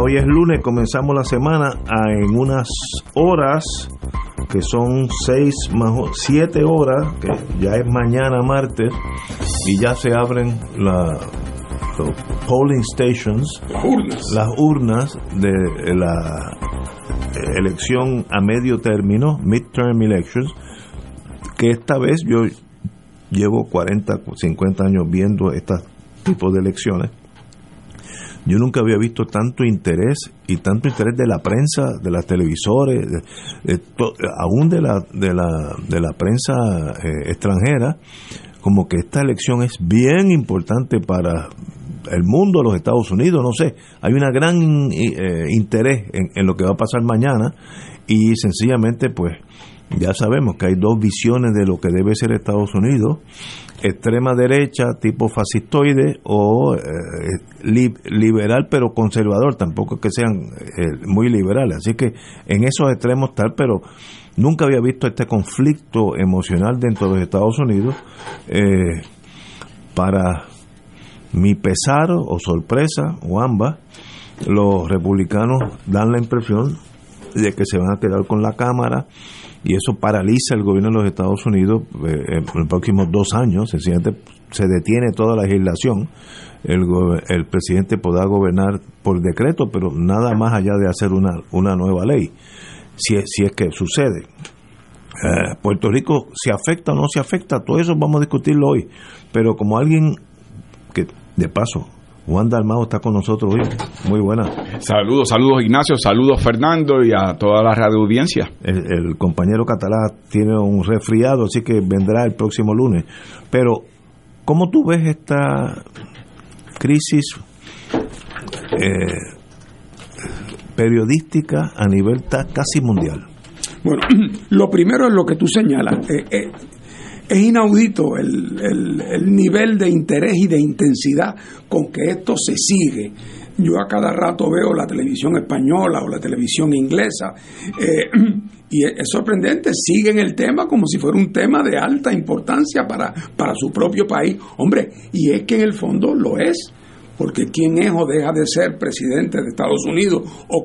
Hoy es lunes, comenzamos la semana a- en unas horas que son seis más o- siete horas, que ya es mañana martes, y ya se abren la, los polling stations, las urnas de la eh, elección a medio término, midterm elections, que esta vez yo llevo 40, 50 años viendo este tipo de elecciones. Yo nunca había visto tanto interés y tanto interés de la prensa, de las televisores, de- aún de la, de la, de la prensa eh, extranjera, como que esta elección es bien importante para el mundo, los Estados Unidos, no sé. Hay una gran eh, interés en, en lo que va a pasar mañana y sencillamente pues ya sabemos que hay dos visiones de lo que debe ser Estados Unidos, extrema derecha tipo fascistoide o eh, li- liberal pero conservador, tampoco es que sean eh, muy liberales, así que en esos extremos tal, pero nunca había visto este conflicto emocional dentro de los Estados Unidos eh, para mi pesar o sorpresa o ambas, los republicanos dan la impresión de que se van a quedar con la Cámara y eso paraliza el gobierno de los Estados Unidos eh, en los próximos dos años, sencillamente se detiene toda la legislación, el, presidente podrá gobernar por decreto, pero nada más allá de hacer una, una nueva ley, si si es que sucede. Eh, Puerto Rico se afecta o no se afecta, todo eso vamos a discutirlo hoy, pero como alguien que, de paso, Juan Dalmao está con nosotros hoy, muy buena. Saludos, saludos Ignacio, saludos Fernando y a toda la radio audiencia. El, el compañero catalán tiene un resfriado, así que vendrá el próximo lunes. Pero, ¿cómo tú ves esta crisis eh, periodística a nivel casi mundial? Bueno, lo primero es lo que tú señalas. Eh, eh, es inaudito el, el- el nivel de interés y de intensidad con que esto se sigue. Yo a cada rato veo la televisión española o la televisión inglesa eh, y es, es sorprendente, siguen el tema como si fuera un tema de alta importancia para, para su propio país. Hombre, y es que en el fondo lo es porque quién es o deja de ser presidente de Estados Unidos, o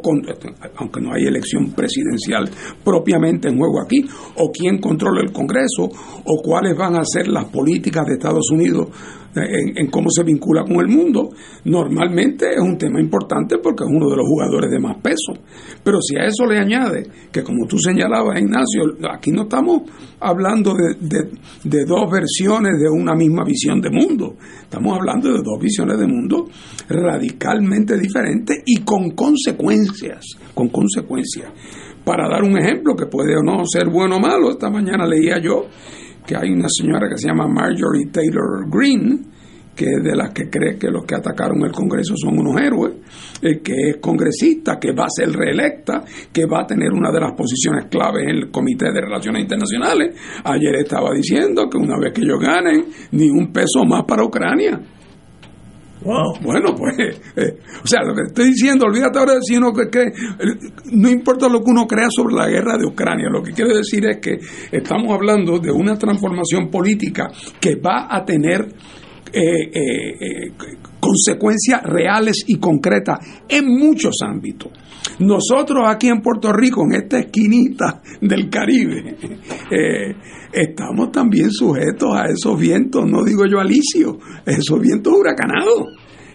aunque no hay elección presidencial propiamente en juego aquí, o quién controla el Congreso, o cuáles van a ser las políticas de Estados Unidos en, cómo se vincula con el mundo, normalmente es un tema importante porque es uno de los jugadores de más peso. Pero si a eso le añade que, como tú señalabas, Ignacio, aquí no estamos hablando de- de dos versiones de una misma visión de mundo, estamos hablando de dos visiones de mundo radicalmente diferentes y con consecuencias, con consecuencias. Para dar un ejemplo que puede o no ser bueno o malo, esta mañana leía yo que hay una señora que se llama Marjorie Taylor Greene, que es de las que cree que los que atacaron el Congreso son unos héroes, eh, que es congresista, que va a ser reelecta, que va a tener una de las posiciones claves en el Comité de Relaciones Internacionales. Ayer estaba diciendo que una vez que ellos ganen, ni un peso más para Ucrania. Bueno, pues, eh, o sea, lo que estoy diciendo, olvídate ahora de si que eh, no importa lo que uno crea sobre la guerra de Ucrania, lo que quiero decir es que estamos hablando de una transformación política que va a tener eh, eh, eh, consecuencias reales y concretas en muchos ámbitos. Nosotros aquí en Puerto Rico, en esta esquinita del Caribe, estamos también sujetos a esos vientos, no digo yo alicio, esos vientos huracanados.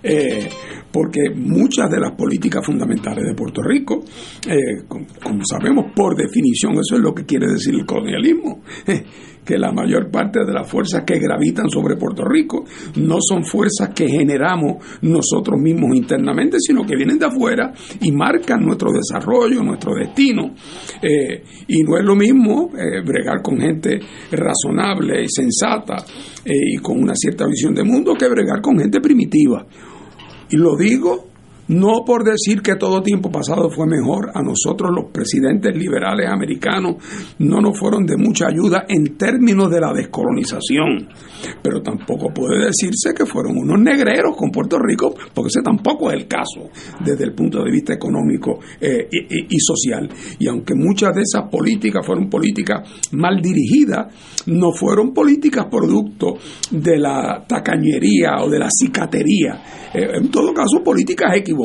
Eh, porque muchas de las políticas fundamentales de Puerto Rico, eh, como, sabemos por definición, eso es lo que quiere decir el colonialismo, que la mayor parte de las fuerzas que gravitan sobre Puerto Rico no son fuerzas que generamos nosotros mismos internamente, sino que vienen de afuera y marcan nuestro desarrollo, nuestro destino. Eh, y no es lo mismo eh, bregar con gente razonable y sensata y con una cierta visión de mundo que bregar con gente primitiva y lo digo no por decir que todo tiempo pasado fue mejor, a nosotros los presidentes liberales americanos no nos fueron de mucha ayuda en términos de la descolonización, pero tampoco puede decirse que fueron unos negreros con Puerto Rico, porque ese tampoco es el caso desde el punto de vista económico eh, y, social. Y aunque muchas de esas políticas fueron políticas mal dirigidas, no fueron políticas producto de la tacañería o de la cicatería, eh, en todo caso políticas equivocadas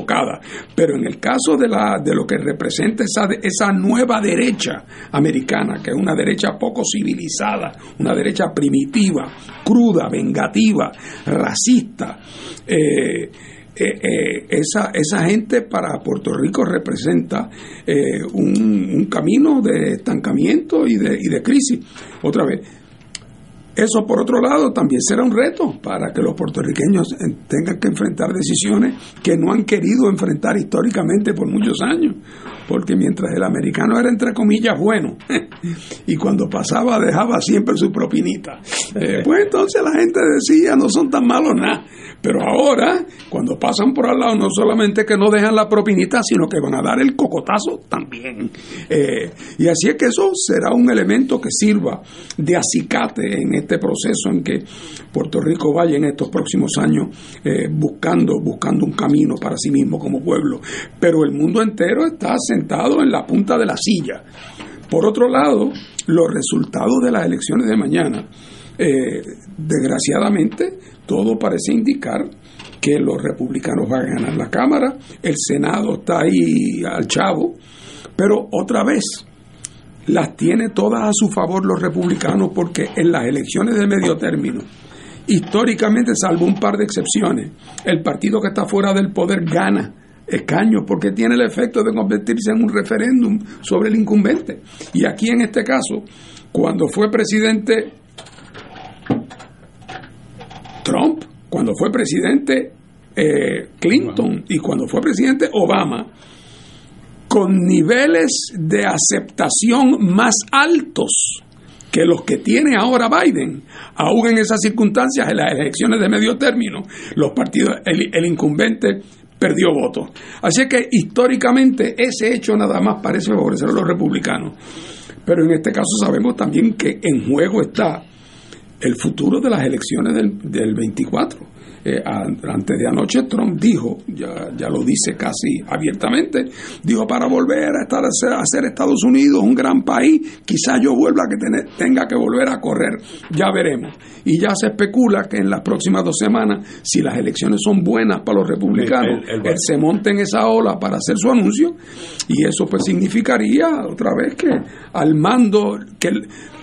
pero en el caso de, la, de lo que representa esa, nueva derecha americana, que es una derecha poco civilizada, una derecha primitiva, cruda, vengativa, racista, eh, eh, eh, esa, gente para Puerto Rico representa un, un, camino de estancamiento y de, y de crisis. Otra vez, eso, por otro lado, también será un reto para que los puertorriqueños tengan que enfrentar decisiones que no han querido enfrentar históricamente por muchos años. Porque mientras el americano era, entre comillas, bueno, y cuando pasaba dejaba siempre su propinita, eh, pues entonces la gente decía, no son tan malos nada. Pero ahora, cuando pasan por al lado, no solamente que no dejan la propinita, sino que van a dar el cocotazo también. Eh, y así es que eso será un elemento que sirva de acicate en este proceso en que Puerto Rico vaya en estos próximos años eh, buscando, buscando un camino para sí mismo como pueblo. Pero el mundo entero está sentado en la punta de la silla. Por otro lado, los resultados de las elecciones de mañana, eh, desgraciadamente, todo parece indicar que los republicanos van a ganar la Cámara, el Senado está ahí al chavo, pero otra vez las tiene todas a su favor los republicanos porque en las elecciones de medio término, históricamente, salvo un par de excepciones, el partido que está fuera del poder gana escaños porque tiene el efecto de convertirse en un referéndum sobre el incumbente. Y aquí en este caso, cuando fue presidente Trump, cuando fue presidente eh, Clinton y cuando fue presidente Obama, con niveles de aceptación más altos que los que tiene ahora Biden, aún en esas circunstancias, en las elecciones de medio término, los partidos, el, incumbente perdió votos. Así que históricamente ese hecho nada más parece favorecer a los republicanos. Pero en este caso sabemos también que en juego está el futuro de las elecciones del, del 24. Eh, antes de anoche Trump dijo, ya, ya lo dice casi abiertamente, dijo para volver a estar a ser, Estados Unidos un gran país, quizá yo vuelva a que tenga que volver a correr, ya veremos. Y ya se especula que en las próximas dos semanas, si las elecciones son buenas para los republicanos, él se monte en esa ola para hacer su anuncio y eso pues significaría otra vez que al mando que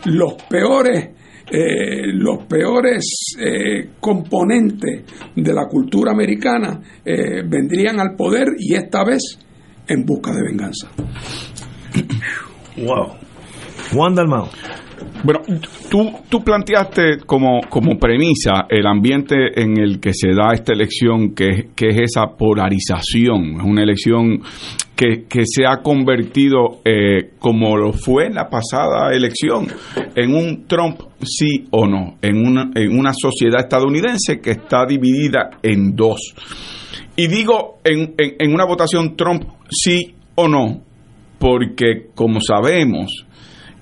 los peores eh, los peores eh, componentes de la cultura americana eh, vendrían al poder y esta vez en busca de venganza. Wow. Juan Dalmao. Bueno, tú, tú planteaste como, como premisa el ambiente en el que se da esta elección, que, que es esa polarización, es una elección que, que se ha convertido, eh, como lo fue en la pasada elección, en un Trump sí o no, en una, en una sociedad estadounidense que está dividida en dos. Y digo en, en, en una votación Trump sí o no, porque como sabemos,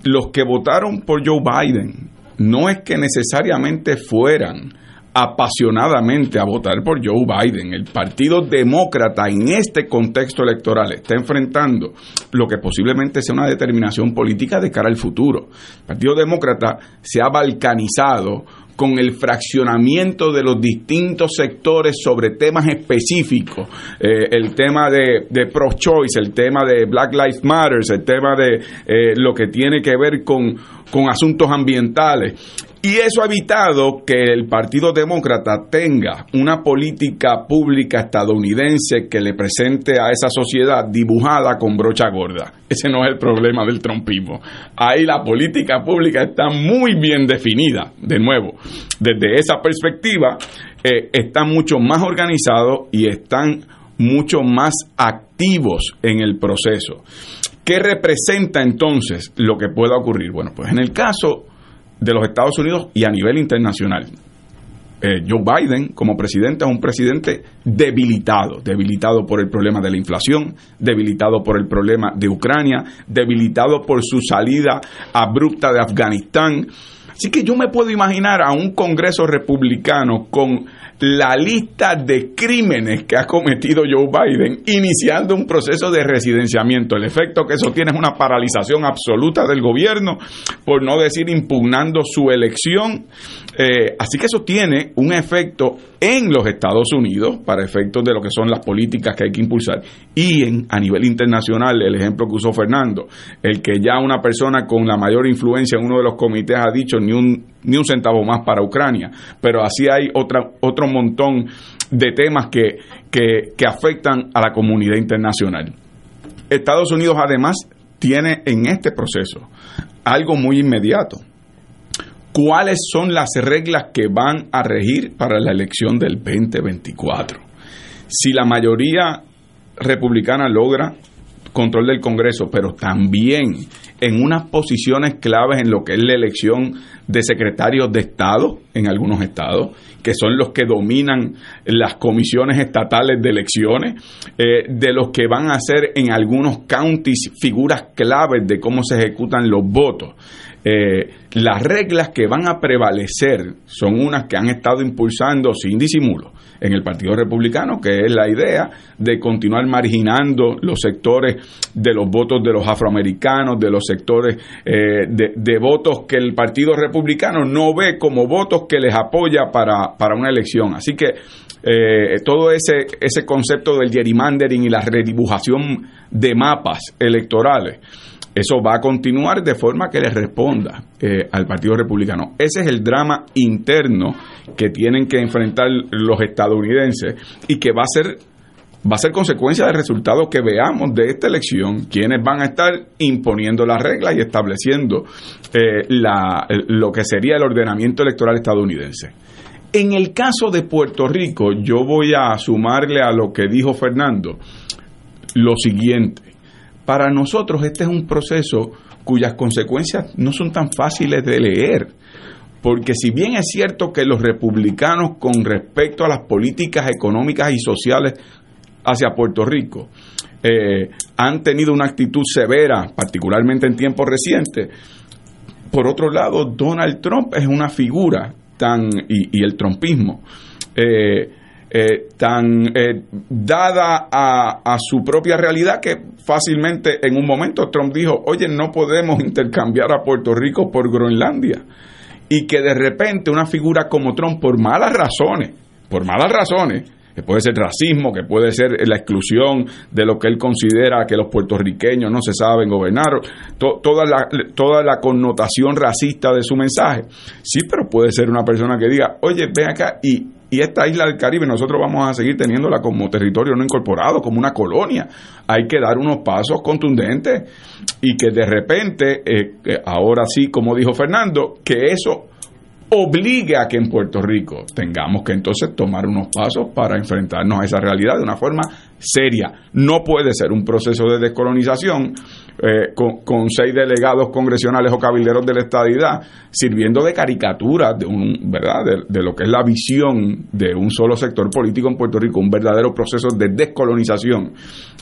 los que votaron por Joe Biden no es que necesariamente fueran apasionadamente a votar por Joe Biden. El Partido Demócrata en este contexto electoral está enfrentando lo que posiblemente sea una determinación política de cara al futuro. El Partido Demócrata se ha balcanizado con el fraccionamiento de los distintos sectores sobre temas específicos, eh, el tema de, pro-choice, el tema de Black Lives Matter, el tema de eh, lo que tiene que ver con, con asuntos ambientales. Y eso ha evitado que el Partido Demócrata tenga una política pública estadounidense que le presente a esa sociedad dibujada con brocha gorda. Ese no es el problema del trompismo. Ahí la política pública está muy bien definida. De nuevo, desde esa perspectiva, eh, están mucho más organizados y están mucho más activos en el proceso. ¿Qué representa entonces lo que pueda ocurrir? Bueno, pues en el caso de los Estados Unidos y a nivel internacional. Eh, Joe Biden como presidente es un presidente debilitado, debilitado por el problema de la inflación, debilitado por el problema de Ucrania, debilitado por su salida abrupta de Afganistán. Así que yo me puedo imaginar a un Congreso republicano con la lista de crímenes que ha cometido Joe Biden, iniciando un proceso de residenciamiento. El efecto que eso tiene es una paralización absoluta del gobierno, por no decir impugnando su elección. Eh, así que eso tiene un efecto en los Estados Unidos para efectos de lo que son las políticas que hay que impulsar. Y en, a nivel internacional, el ejemplo que usó Fernando, el que ya una persona con la mayor influencia en uno de los comités ha dicho ni un, ni un centavo más para Ucrania, pero así hay otra, otro montón de temas que, que, que afectan a la comunidad internacional. Estados Unidos además tiene en este proceso algo muy inmediato cuáles son las reglas que van a regir para la elección del 2024. Si la mayoría republicana logra control del Congreso, pero también en unas posiciones claves en lo que es la elección de secretarios de Estado en algunos estados, que son los que dominan las comisiones estatales de elecciones, eh, de los que van a ser en algunos counties figuras claves de cómo se ejecutan los votos. Eh, las reglas que van a prevalecer son unas que han estado impulsando sin disimulo en el Partido Republicano, que es la idea de continuar marginando los sectores de los votos de los afroamericanos, de los sectores eh, de, votos que el Partido Republicano no ve como votos que les apoya para, para una elección. Así que eh, todo ese, ese concepto del gerrymandering y la redibujación de mapas electorales eso va a continuar de forma que le responda eh, al Partido Republicano. Ese es el drama interno que tienen que enfrentar los estadounidenses y que va a ser va a ser consecuencia del resultado que veamos de esta elección, quienes van a estar imponiendo las reglas y estableciendo eh, la, lo que sería el ordenamiento electoral estadounidense. En el caso de Puerto Rico, yo voy a sumarle a lo que dijo Fernando lo siguiente. Para nosotros este es un proceso cuyas consecuencias no son tan fáciles de leer. Porque si bien es cierto que los republicanos con respecto a las políticas económicas y sociales hacia Puerto Rico eh, han tenido una actitud severa, particularmente en tiempos recientes, por otro lado, Donald Trump es una figura tan, y, el trumpismo, eh, eh, tan eh, dada a, su propia realidad que fácilmente en un momento Trump dijo, oye, no podemos intercambiar a Puerto Rico por Groenlandia. Y que de repente una figura como Trump, por malas razones, por malas razones, que puede ser racismo, que puede ser la exclusión de lo que él considera que los puertorriqueños no se saben gobernar, toda, la, toda la connotación racista de su mensaje. Sí, pero puede ser una persona que diga, oye, ven acá y, y esta isla del Caribe nosotros vamos a seguir teniéndola como territorio no incorporado, como una colonia. Hay que dar unos pasos contundentes y que de repente, eh, ahora sí, como dijo Fernando, que eso obligue a que en Puerto Rico tengamos que entonces tomar unos pasos para enfrentarnos a esa realidad de una forma seria. No puede ser un proceso de descolonización eh, con, seis delegados congresionales o cabilderos de la estadidad sirviendo de caricatura de un verdad de, lo que es la visión de un solo sector político en Puerto Rico, un verdadero proceso de descolonización.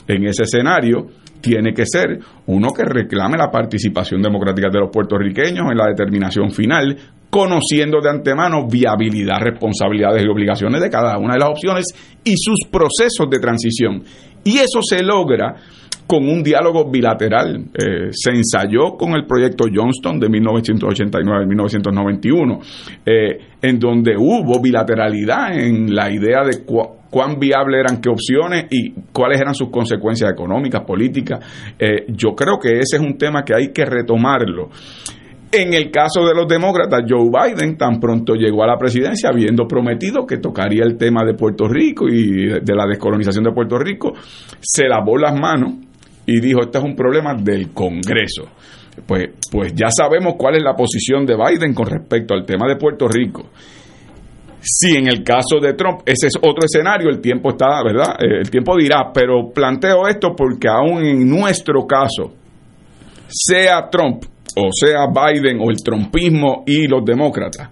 En ese escenario tiene que ser uno que reclame la participación democrática de los puertorriqueños en la determinación final, conociendo de antemano viabilidad, responsabilidades y obligaciones de cada una de las opciones y sus procesos de transición. Y eso se logra con un diálogo bilateral. Eh, se ensayó con el proyecto Johnston de 1989 1991, eh, en donde hubo bilateralidad en la idea de cuán viables eran qué opciones y cuáles eran sus consecuencias económicas, políticas. Eh, yo creo que ese es un tema que hay que retomarlo En el caso de los demócratas, Joe Biden tan pronto llegó a la presidencia habiendo prometido que tocaría el tema de Puerto Rico y de la descolonización de Puerto Rico, se lavó las manos y dijo, este es un problema del Congreso. Pues, pues ya sabemos cuál es la posición de Biden con respecto al tema de Puerto Rico. Si en el caso de Trump, ese es otro escenario, el tiempo está, ¿verdad? Eh, el tiempo dirá, pero planteo esto porque aún en nuestro caso, sea Trump o sea Biden o el trumpismo y los demócratas,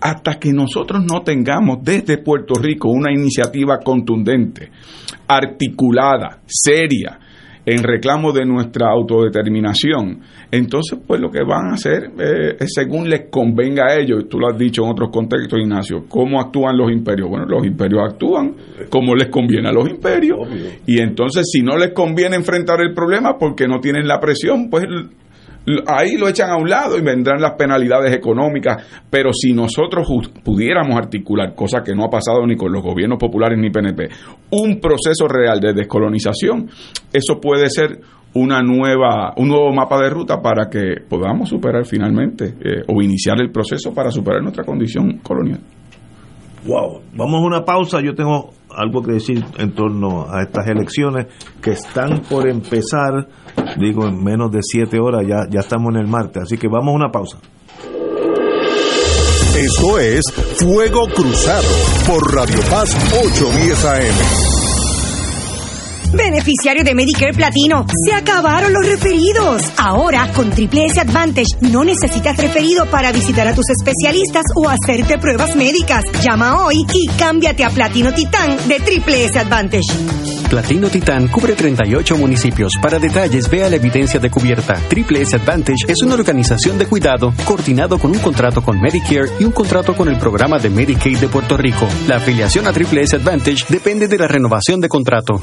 hasta que nosotros no tengamos desde Puerto Rico una iniciativa contundente, articulada, seria, en reclamo de nuestra autodeterminación, entonces pues lo que van a hacer eh, es según les convenga a ellos, tú lo has dicho en otros contextos, Ignacio, ¿cómo actúan los imperios? Bueno, los imperios actúan como les conviene a los imperios. Y entonces si no les conviene enfrentar el problema porque no tienen la presión, pues ahí lo echan a un lado y vendrán las penalidades económicas, pero si nosotros pudiéramos articular, cosa que no ha pasado ni con los gobiernos populares ni PNP, un proceso real de descolonización, eso puede ser una nueva, un nuevo mapa de ruta para que podamos superar finalmente eh, o iniciar el proceso para superar nuestra condición colonial. Wow, vamos a una pausa. Yo tengo algo que decir en torno a estas elecciones que están por empezar, digo, en menos de siete horas, ya, ya estamos en el martes, así que vamos a una pausa. Esto es Fuego Cruzado por Radio Paz 810 AM. Beneficiario de Medicare Platino, se acabaron los referidos. Ahora, con Triple S Advantage, no necesitas referido para visitar a tus especialistas o hacerte pruebas médicas. Llama hoy y cámbiate a Platino Titán de Triple S Advantage. Platino Titán cubre 38 municipios. Para detalles, vea la evidencia de cubierta. Triple S Advantage es una organización de cuidado coordinado con un contrato con Medicare y un contrato con el programa de Medicaid de Puerto Rico. La afiliación a Triple S Advantage depende de la renovación de contrato.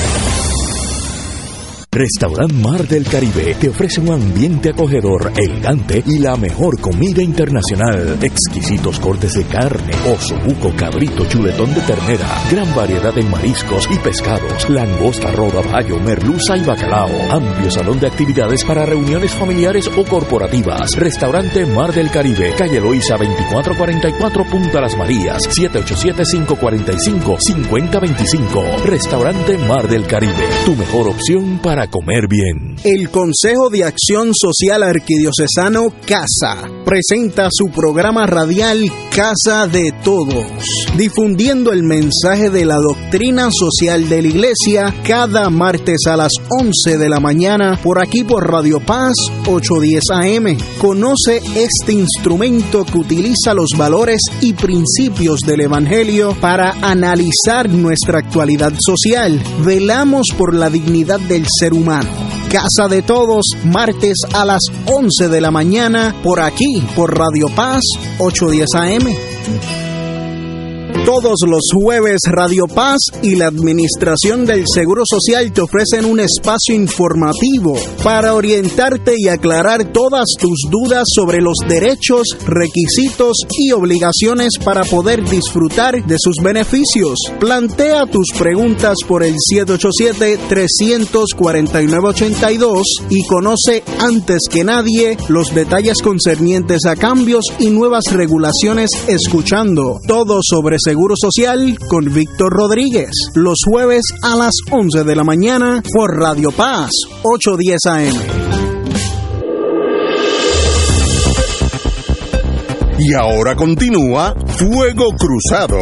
Restaurant Mar del Caribe te ofrece un ambiente acogedor, elegante y la mejor comida internacional. Exquisitos cortes de carne, oso, buco, cabrito, chuletón de ternera, gran variedad de mariscos y pescados, langosta, roda, bayo, merluza y bacalao. Amplio salón de actividades para reuniones familiares o corporativas. Restaurante Mar del Caribe, calle Loíza 2444 Punta Las Marías, 787-545-5025. Restaurante Mar del Caribe, tu mejor opción para comer bien. El Consejo de Acción Social Arquidiocesano Casa presenta su programa radial Casa de Todos, difundiendo el mensaje de la doctrina social de la Iglesia cada martes a las 11 de la mañana por aquí por Radio Paz 810 AM. Conoce este instrumento que utiliza los valores y principios del Evangelio para analizar nuestra actualidad social. Velamos por la dignidad del ser humano. Casa de Todos, martes a las 11 de la mañana, por aquí, por Radio Paz, 810 AM. Todos los jueves Radio Paz y la Administración del Seguro Social te ofrecen un espacio informativo para orientarte y aclarar todas tus dudas sobre los derechos, requisitos y obligaciones para poder disfrutar de sus beneficios. Plantea tus preguntas por el 787-349-82 y conoce antes que nadie los detalles concernientes a cambios y nuevas regulaciones escuchando todo sobre Seguro Social con Víctor Rodríguez, los jueves a las 11 de la mañana por Radio Paz, 810 AM. Y ahora continúa Fuego Cruzado.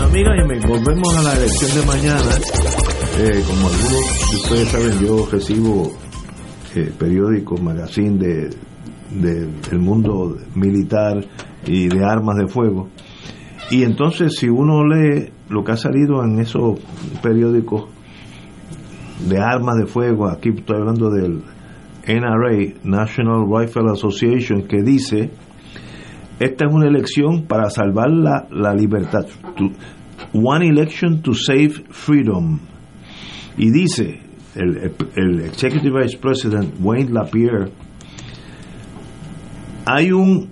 Amigas y volvemos a la elección de mañana. Eh, como algunos de ustedes saben, yo recibo eh, periódicos, magazine de, del mundo militar y de armas de fuego. Y entonces si uno lee lo que ha salido en esos periódicos de armas de fuego, aquí estoy hablando del NRA, National Rifle Association, que dice, esta es una elección para salvar la, la libertad. One election to save freedom. Y dice el, el Executive Vice President Wayne Lapierre, hay un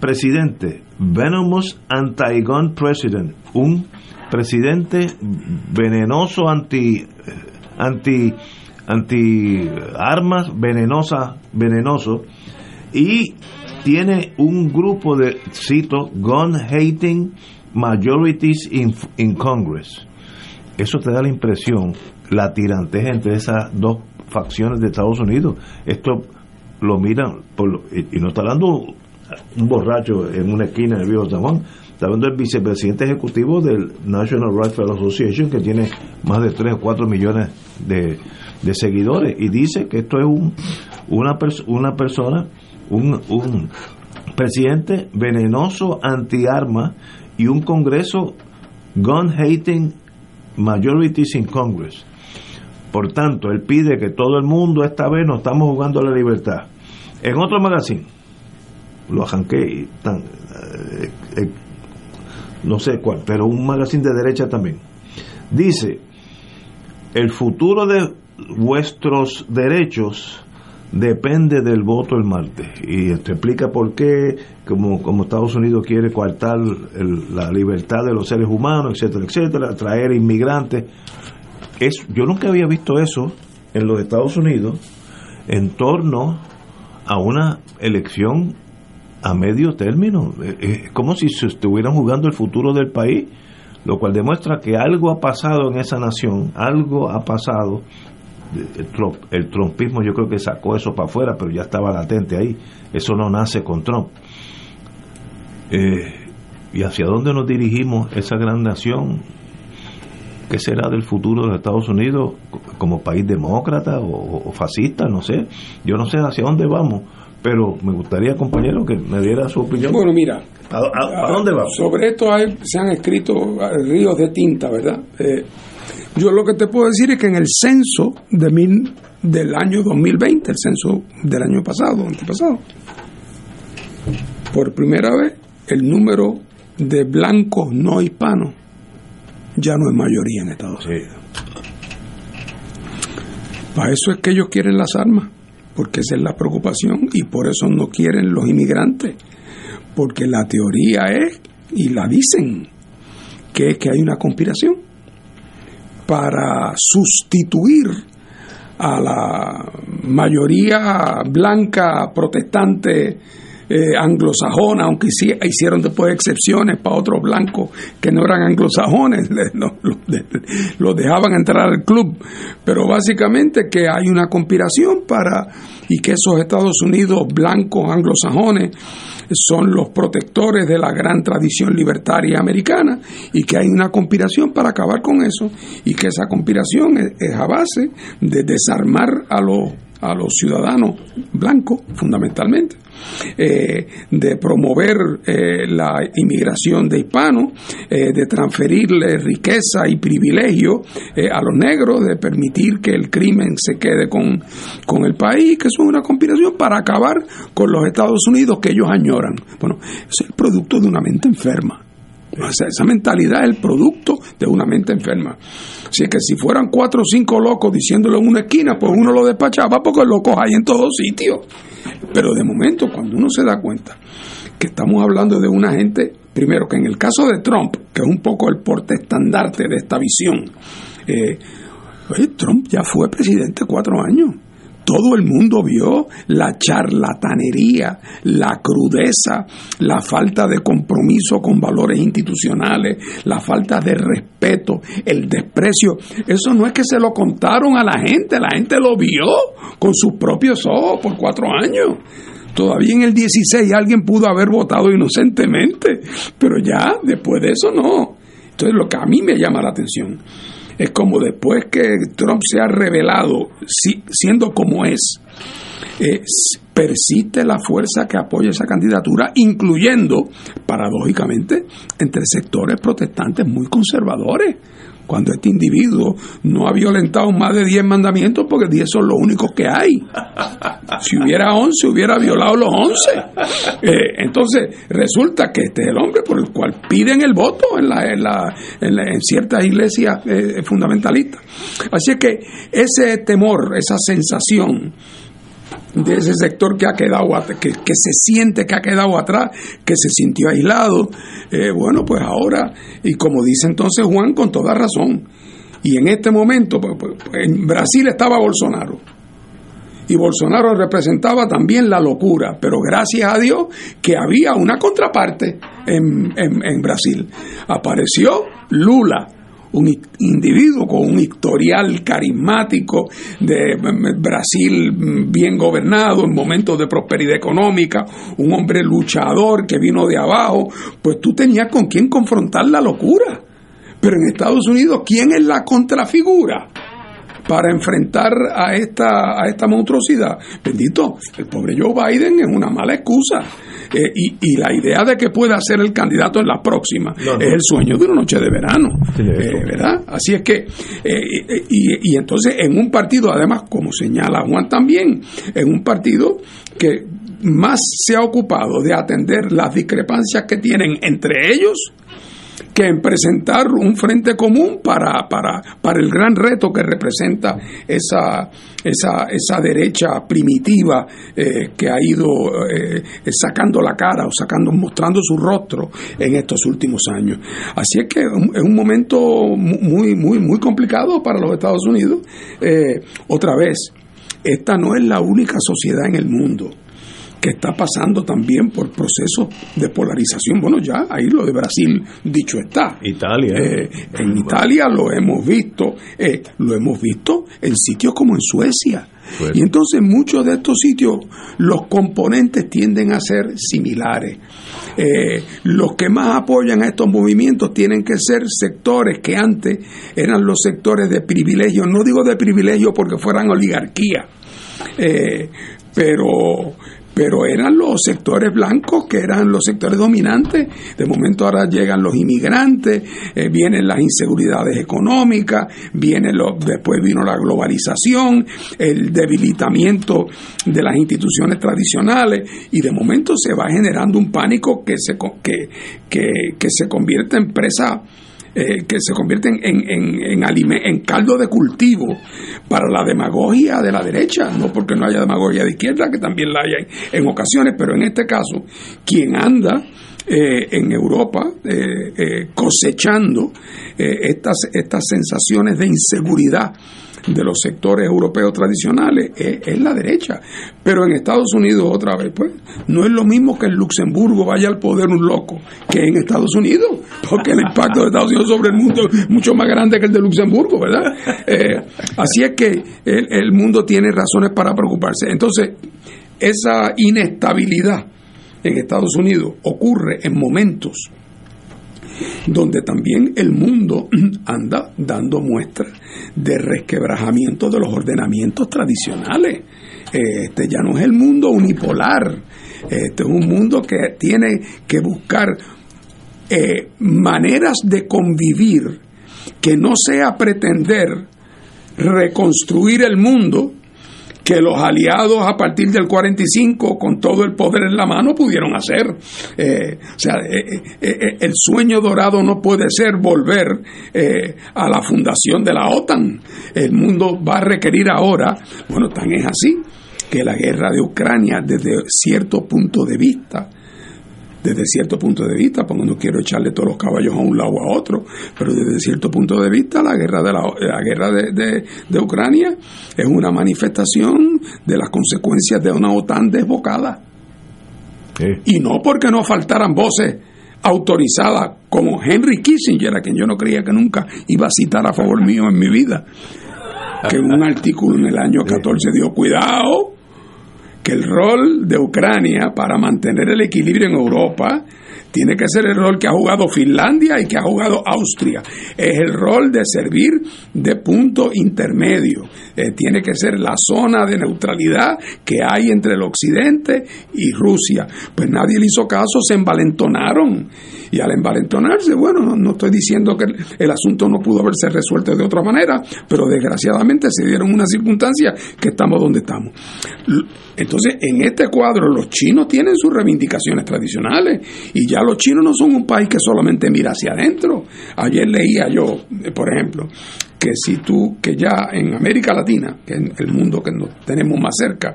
presidente, venomous anti-gun president, un presidente venenoso anti anti anti armas venenosa venenoso y tiene un grupo de cito gun hating majorities in, in Congress eso te da la impresión la tirantez entre esas dos facciones de Estados Unidos esto lo miran por, y, no está hablando un borracho en una esquina del viejo San está hablando del vicepresidente ejecutivo del National Rifle Association que tiene más de 3 o 4 millones de, seguidores y dice que esto es un, una, una persona, un, un presidente venenoso anti-arma y un congreso gun-hating majorities in Congress. Por tanto, él pide que todo el mundo esta vez nos estamos jugando la libertad. En otro magazine, lo arranqué, tan, eh, eh, no sé cuál, pero un magazine de derecha también. Dice, el futuro de vuestros derechos depende del voto el martes. Y esto explica por qué, como, como Estados Unidos quiere coartar la libertad de los seres humanos, etcétera, etcétera, traer inmigrantes. Es, yo nunca había visto eso en los Estados Unidos en torno a una elección a medio término. Es como si se estuvieran jugando el futuro del país, lo cual demuestra que algo ha pasado en esa nación, algo ha pasado el, trumpismo yo creo que sacó eso para afuera, pero ya estaba latente ahí. Eso no nace con Trump. Eh, ¿Y hacia dónde nos dirigimos esa gran nación? ¿Qué será del futuro de los Estados Unidos como país demócrata o, fascista? No sé. Yo no sé hacia dónde vamos, pero me gustaría, compañero, que me diera su opinión. Bueno, mira. ¿A, dónde vamos? Sobre esto se han escrito ríos de tinta, ¿verdad? Eh, yo lo que te puedo decir es que en el censo de mil, del año 2020, el censo del año pasado, antepasado, por primera vez el número de blancos no hispanos ya no es mayoría en Estados Unidos. Para eso es que ellos quieren las armas, porque esa es la preocupación y por eso no quieren los inmigrantes, porque la teoría es, y la dicen, que es que hay una conspiración para sustituir a la mayoría blanca protestante eh, anglosajona, aunque hicieron después excepciones para otros blancos que no eran anglosajones, los dejaban entrar al club, pero básicamente que hay una conspiración para y que esos Estados Unidos blancos anglosajones son los protectores de la gran tradición libertaria americana y que hay una conspiración para acabar con eso y que esa conspiración es, a base de desarmar a los a los ciudadanos blancos, fundamentalmente, eh, de promover eh, la inmigración de hispanos, eh, de transferirle riqueza y privilegio a los negros, de permitir que el crimen se quede con, con el país, que es una conspiración para acabar con los Estados Unidos que ellos añoran. Bueno, es el producto de una mente enferma. Esa mentalidad es el producto de una mente enferma. Así que si fueran cuatro o cinco locos diciéndolo en una esquina, pues uno lo despachaba porque locos hay en todos sitios. Pero de momento, cuando uno se da cuenta que estamos hablando de una gente, primero que en el caso de Trump, que es un poco el porte estandarte de esta visión, eh, Trump ya fue presidente cuatro años todo el mundo vio la charlatanería, la crudeza, la falta de compromiso con valores institucionales, la falta de respeto, el desprecio. Eso no es que se lo contaron a la gente, la gente lo vio con sus propios ojos por cuatro años. Todavía en el 16 alguien pudo haber votado inocentemente, pero ya después de eso no. Entonces lo que a mí me llama la atención es como después que Trump se ha revelado, siendo como es, persiste la fuerza que apoya esa candidatura, incluyendo, paradójicamente, entre sectores protestantes muy conservadores cuando este individuo no ha violentado más de 10 mandamientos porque 10 son los únicos que hay. Si hubiera 11, hubiera violado los 11. Eh, entonces, resulta que este es el hombre por el cual piden el voto en, la, en, la, en, ciertas iglesias eh, fundamentalistas. Así que ese temor, esa sensación, de ese sector que ha quedado que, que se siente que ha quedado atrás, que se sintió aislado. Eh, bueno, pues ahora, y como dice entonces Juan, con toda razón, y en este momento, pues, pues, en Brasil estaba Bolsonaro. Y Bolsonaro representaba también la locura, pero gracias a Dios que había una contraparte en, en Brasil. Apareció Lula, un individuo con un historial carismático de Brasil bien gobernado en momentos de prosperidad económica, un hombre luchador que vino de abajo, pues tú tenías con quién confrontar la locura. Pero en Estados Unidos, ¿quién es la contrafigura? Para enfrentar a esta, a esta monstruosidad. Bendito, el pobre Joe Biden es una mala excusa. Eh, y, la idea de que pueda ser el candidato en la próxima es el sueño de una noche de verano, eh, ¿verdad? Así es que, eh, y, y entonces en un partido, además, como señala Juan también, en un partido que más se ha ocupado de atender las discrepancias que tienen entre ellos que en presentar un frente común para, para, para el gran reto que representa esa, esa, esa derecha primitiva eh, que ha ido eh, sacando la cara o sacando, mostrando su rostro en estos últimos años. Así es que es un momento muy, muy, muy complicado para los Estados Unidos. Eh, otra vez, esta no es la única sociedad en el mundo que está pasando también por procesos de polarización. Bueno, ya ahí lo de Brasil dicho está. Italia. Eh, en Italia lo hemos visto, eh, lo hemos visto en sitios como en Suecia. Y entonces muchos de estos sitios los componentes tienden a ser similares. Eh, los que más apoyan a estos movimientos tienen que ser sectores que antes eran los sectores de privilegio, no digo de privilegio porque fueran oligarquía, pero pero eran los sectores blancos que eran los sectores dominantes. De momento ahora llegan los inmigrantes, eh, vienen las inseguridades económicas, viene lo, después vino la globalización, el debilitamiento de las instituciones tradicionales y de momento se va generando un pánico que se, que, que, que se convierte en presa eh, que se convierten en, en, caldo de cultivo para la demagogia de la derecha, no porque no haya demagogia de izquierda, que también la hay en ocasiones, pero en este caso, quien anda eh, en Europa eh, cosechando estas, estas sensaciones de inseguridad de los sectores europeos tradicionales es, la derecha. Pero en Estados Unidos, otra vez, pues, no es lo mismo que en Luxemburgo vaya al poder un loco que en Estados Unidos, porque el impacto de Estados Unidos sobre el mundo es mucho más grande que el de Luxemburgo, ¿verdad? Eh, así es que el mundo tiene razones para preocuparse. Entonces, esa inestabilidad en Estados Unidos ocurre en momentos donde también el mundo anda dando muestras de resquebrajamiento de los ordenamientos tradicionales. Este ya no es el mundo unipolar, este es un mundo que tiene que buscar eh, maneras de convivir que no sea pretender reconstruir el mundo que los aliados a partir del 45 con todo el poder en la mano pudieron hacer. Eh, o sea, eh, eh, el sueño dorado no puede ser volver a la fundación de la OTAN. El mundo va a requerir ahora, bueno, tan es así, que la guerra de Ucrania desde cierto punto de vista desde cierto punto de vista, porque no quiero echarle todos los caballos a un lado o a otro, pero desde cierto punto de vista la guerra de, la, guerra de, Ucrania es una manifestación de las consecuencias de una OTAN desbocada. Y no porque no faltaran voces autorizadas como Henry Kissinger, a quien yo no creía que nunca iba a citar a favor mío en mi vida, que en un artículo en el año 14 dio cuidado que el rol de Ucrania para mantener el equilibrio en Europa tiene que ser el rol que ha jugado Finlandia y que ha jugado Austria. Es el rol de servir de punto intermedio. Eh, tiene que ser la zona de neutralidad que hay entre el occidente y Rusia. Pues nadie le hizo caso, se envalentonaron Y al envalentonarse, bueno, no, estoy diciendo que el, asunto no pudo haberse resuelto de otra manera, pero desgraciadamente se dieron unas circunstancias que estamos donde estamos. Entonces, en este cuadro, los chinos tienen sus reivindicaciones tradicionales y ya los chinos no son un país que solamente mira hacia adentro. Ayer leía yo, por ejemplo, que si tú, que ya en América Latina, que es el mundo que nos tenemos más cerca,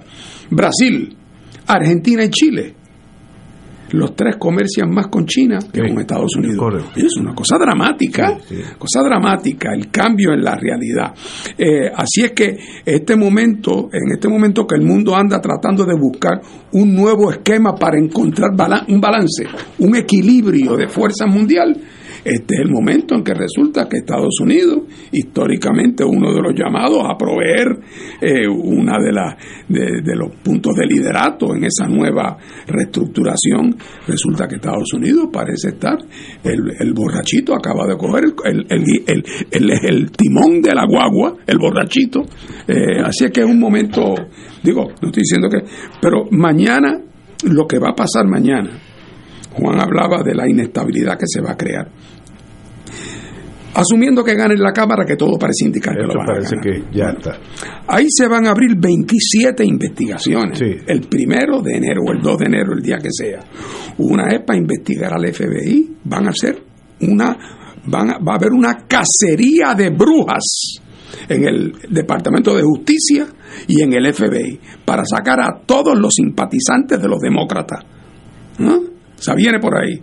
Brasil, Argentina y Chile, los tres comercian más con China que con Estados Unidos. es una cosa dramática, cosa dramática, el cambio en la realidad. Eh, así es que este momento, en este momento que el mundo anda tratando de buscar un nuevo esquema para encontrar un balance, un equilibrio de fuerza mundial, este es el momento en que resulta que Estados Unidos, históricamente uno de los llamados a proveer eh, una de, las de, los puntos de liderato en esa nueva reestructuración, resulta que Estados Unidos parece estar, el, borrachito acaba de coger el, el, el, timón de la guagua, el borrachito. Eh, así es que es un momento, digo, no estoy diciendo que, pero mañana, lo que va a pasar mañana, Juan hablaba de la inestabilidad que se va a crear asumiendo que gane la Cámara, que todo parece indicar que lo van parece a que ya está. Ahí se van a abrir 27 investigaciones. El primero de enero o el 2 de enero, el día que sea. Una es para investigar al FBI. Van a hacer una. Van va a haber una cacería de brujas en el Departamento de Justicia y en el FBI para sacar a todos los simpatizantes de los demócratas. ¿No? O sea, viene por ahí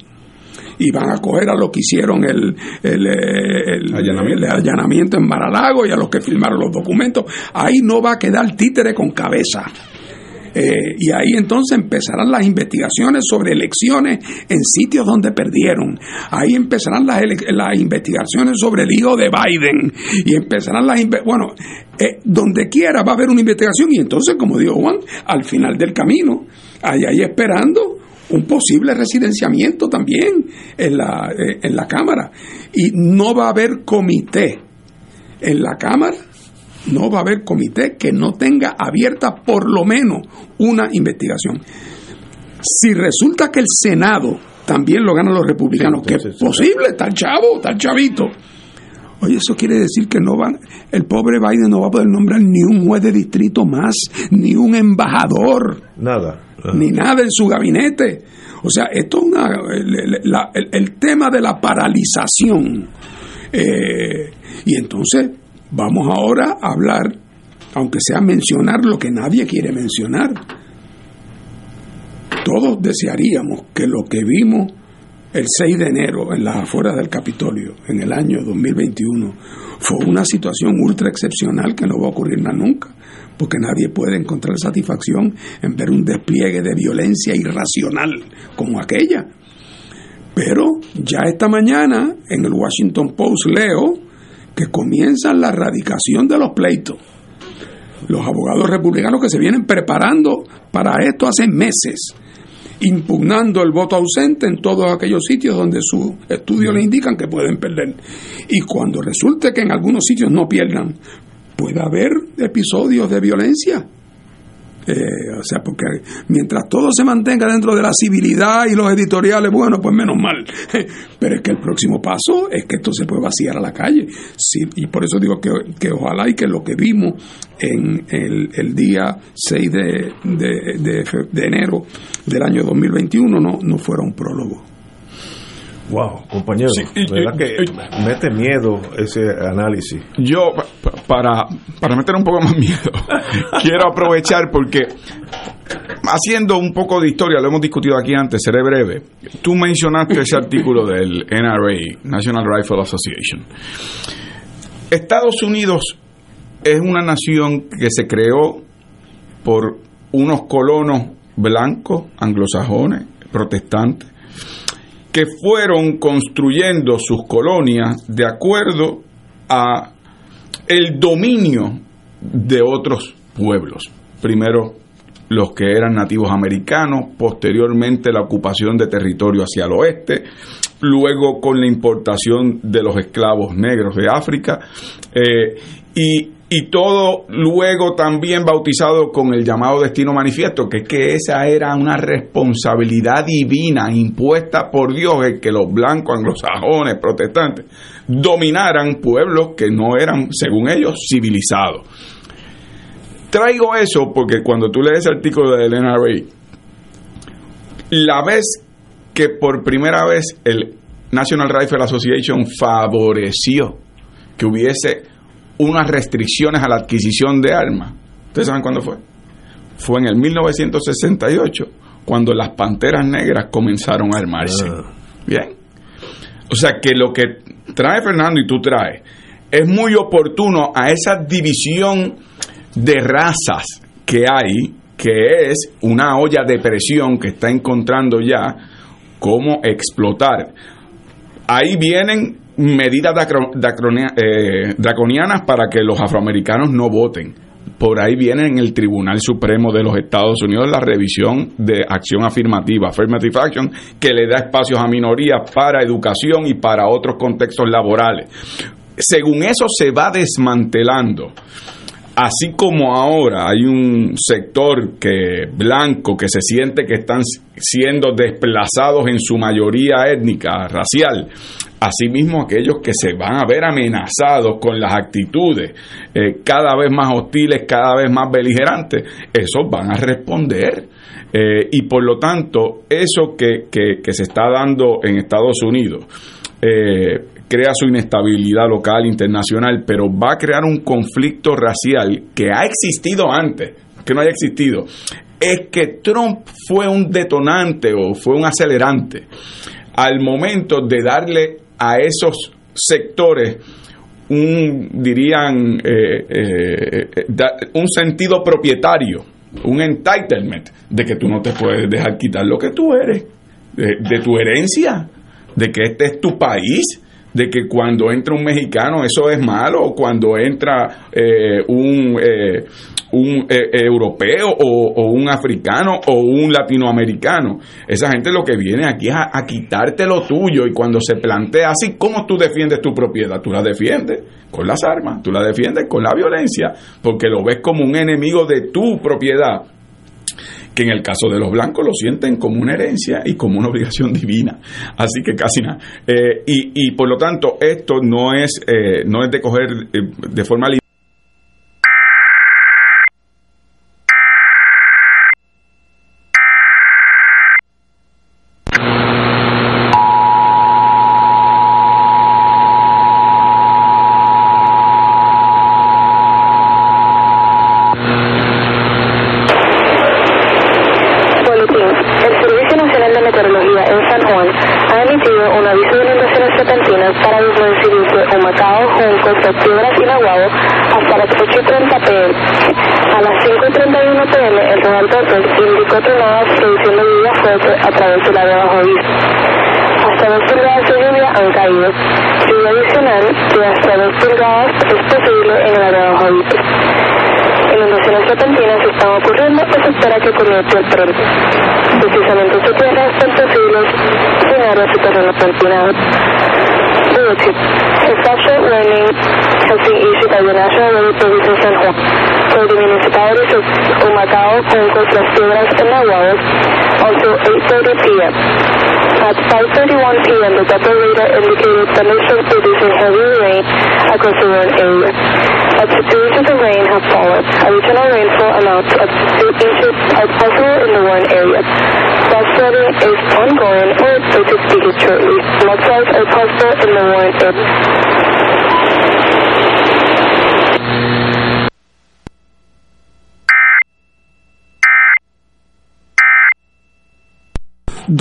y van a coger a los que hicieron el, el, allanamiento. en Maralago y a los que firmaron los documentos. Ahí no va a quedar títere con cabeza. Eh, y ahí entonces empezarán las investigaciones sobre elecciones en sitios donde perdieron. Ahí empezarán las, las investigaciones sobre el hijo de Biden. Y empezarán las. Bueno, eh, donde quiera va a haber una investigación. Y entonces, como dijo Juan, al final del camino, hay ahí esperando un posible residenciamiento también en la, eh, en la Cámara. Y no va a haber comité en la Cámara, no va a haber comité que no tenga abierta por lo menos una investigación. Si resulta que el Senado también lo ganan los republicanos, que es posible, el chavo, el chavito. Oye, eso quiere decir que no van, el pobre Biden no va a poder nombrar ni un juez de distrito más, ni un embajador. Nada ni nada en su gabinete. O sea, esto es una, el, tema de la paralización. Eh, y entonces vamos ahora a hablar, aunque sea mencionar lo que nadie quiere mencionar. Todos desearíamos que lo que vimos el 6 de enero en las afueras del Capitolio, en el año 2021, fue una situación ultra excepcional que no va a ocurrir nunca porque nadie puede encontrar satisfacción en ver un despliegue de violencia irracional como aquella. Pero ya esta mañana en el Washington Post leo que comienza la erradicación de los pleitos. Los abogados republicanos que se vienen preparando para esto hace meses, impugnando el voto ausente en todos aquellos sitios donde sus estudios le indican que pueden perder. Y cuando resulte que en algunos sitios no pierdan, puede haber episodios de violencia. Eh, o sea, porque mientras todo se mantenga dentro de la civilidad y los editoriales, bueno, pues menos mal. Pero es que el próximo paso es que esto se puede vaciar a la calle. Sí, y por eso digo que, que ojalá y que lo que vimos en el, el día 6 de, de, de, enero del año 2021 no, no fuera un prólogo. Wow, compañero, ¿verdad que mete miedo ese análisis? Yo, para, para meter un poco más miedo, quiero aprovechar porque haciendo un poco de historia, lo hemos discutido aquí antes, seré breve. Tú mencionaste ese artículo del NRA, National Rifle Association. Estados Unidos es una nación que se creó por unos colonos blancos, anglosajones, protestantes, que fueron construyendo sus colonias de acuerdo a el dominio de otros pueblos. Primero los que eran nativos americanos, posteriormente la ocupación de territorio hacia el oeste, luego con la importación de los esclavos negros de África, eh, y y todo luego también bautizado con el llamado destino manifiesto, que es que esa era una responsabilidad divina impuesta por Dios, el que los blancos, anglosajones, protestantes, dominaran pueblos que no eran, según ellos, civilizados. Traigo eso porque cuando tú lees el artículo de Elena Ray, la vez que por primera vez el National Rifle Association favoreció que hubiese unas restricciones a la adquisición de armas. ¿Ustedes saben cuándo fue? Fue en el 1968, cuando las panteras negras comenzaron a armarse. Ah. Bien. O sea que lo que trae Fernando y tú traes es muy oportuno a esa división de razas que hay, que es una olla de presión que está encontrando ya cómo explotar. Ahí vienen medidas eh, draconianas para que los afroamericanos no voten. Por ahí viene en el Tribunal Supremo de los Estados Unidos la revisión de acción afirmativa, affirmative action, que le da espacios a minorías para educación y para otros contextos laborales. Según eso se va desmantelando así como ahora hay un sector que blanco que se siente que están siendo desplazados en su mayoría étnica, racial, asimismo aquellos que se van a ver amenazados con las actitudes eh, cada vez más hostiles, cada vez más beligerantes, esos van a responder. Eh, y por lo tanto, eso que, que, se está dando en Estados Unidos, eh, crea su inestabilidad local, internacional, pero va a crear un conflicto racial que ha existido antes, que no haya existido. Es que Trump fue un detonante o fue un acelerante al momento de darle a esos sectores un, dirían, eh, eh, un sentido propietario, un entitlement, de que tú no te puedes dejar quitar lo que tú eres, de, de tu herencia, de que este es tu país, de que cuando entra un mexicano eso es malo, o cuando entra eh, un, eh, un eh, europeo o, un africano o un latinoamericano. Esa gente lo que viene aquí es a, quitarte lo tuyo y cuando se plantea así, ¿cómo tú defiendes tu propiedad? Tú la defiendes con las armas, tú la defiendes con la violencia, porque lo ves como un enemigo de tu propiedad que en el caso de los blancos lo sienten como una herencia y como una obligación divina. Así que casi nada. Eh, y, y, por lo tanto, esto no es, eh, no es de coger eh, de forma 5.31 p.m., the Doppler radar indicated thunderstorms producing heavy rain across the Warren area. Up to of rain have fallen. Additional rainfall amounts to two inches are possible in the Warren area. Flash flooding is ongoing or expected to begin shortly. Mudslides are possible in the Warren area.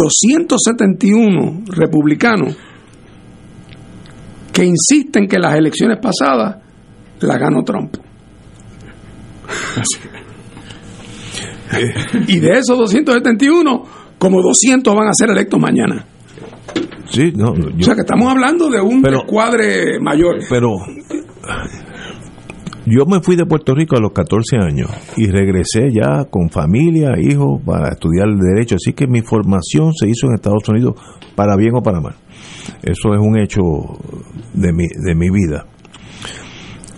271 republicanos que insisten que las elecciones pasadas las ganó Trump. y de esos 271, como 200 van a ser electos mañana. Sí, no, o sea que estamos hablando de un cuadre mayor. Pero yo me fui de Puerto Rico a los 14 años y regresé ya con familia, hijos, para estudiar el derecho. Así que mi formación se hizo en Estados Unidos para bien o para mal. Eso es un hecho de mi, de mi vida.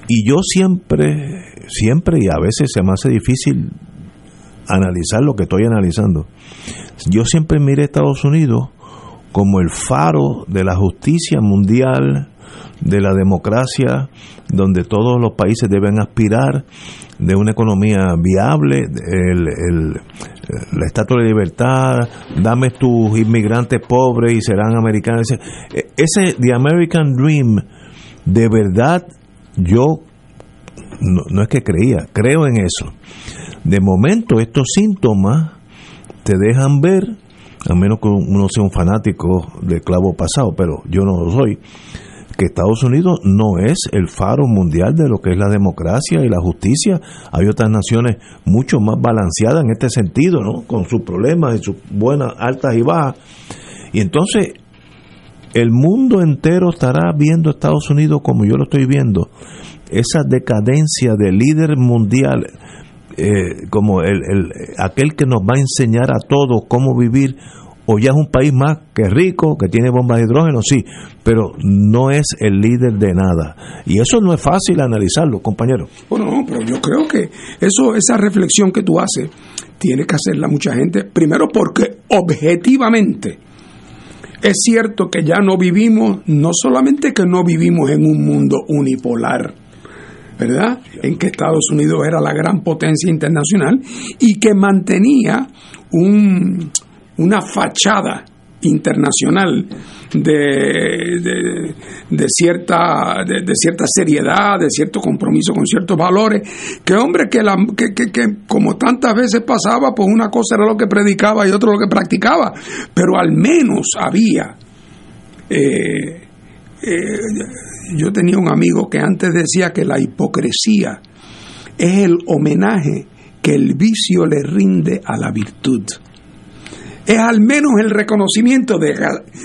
Y yo siempre, siempre y a veces se me hace difícil analizar lo que estoy analizando. Yo siempre miré a Estados Unidos como el faro de la justicia mundial, de la democracia, donde todos los países deben aspirar, de una economía viable, el, la estatua de libertad, dame tus inmigrantes pobres y serán americanos. Ese, ese The American Dream, de verdad, yo no, no es que creía, creo en eso. De momento, estos síntomas te dejan ver, a menos que uno sea un fanático del clavo pasado, pero yo no lo soy, que Estados Unidos no es el faro mundial de lo que es la democracia y la justicia. Hay otras naciones mucho más balanceadas en este sentido, ¿no? Con sus problemas y sus buenas, altas y bajas. Y entonces, el mundo entero estará viendo a Estados Unidos como yo lo estoy viendo. Esa decadencia de líder mundial, eh, como el, el, aquel que nos va a enseñar a todos cómo vivir o ya es un país más que rico, que tiene bombas de hidrógeno, sí, pero no es el líder de nada. Y eso no es fácil analizarlo, compañero. Bueno, no, pero yo creo que eso, esa reflexión que tú haces, tiene que hacerla mucha gente, primero porque objetivamente es cierto que ya no vivimos, no solamente que no vivimos en un mundo unipolar, ¿verdad? En que Estados Unidos era la gran potencia internacional y que mantenía un, una fachada internacional de, de, cierta de, de, cierta seriedad, de cierto compromiso con ciertos valores, que hombre que, la, que, que, que, como tantas veces pasaba, pues una cosa era lo que predicaba y otro lo que practicaba, pero al menos había eh, eh, yo tenía un amigo que antes decía que la hipocresía es el homenaje que el vicio le rinde a la virtud es al menos el reconocimiento de,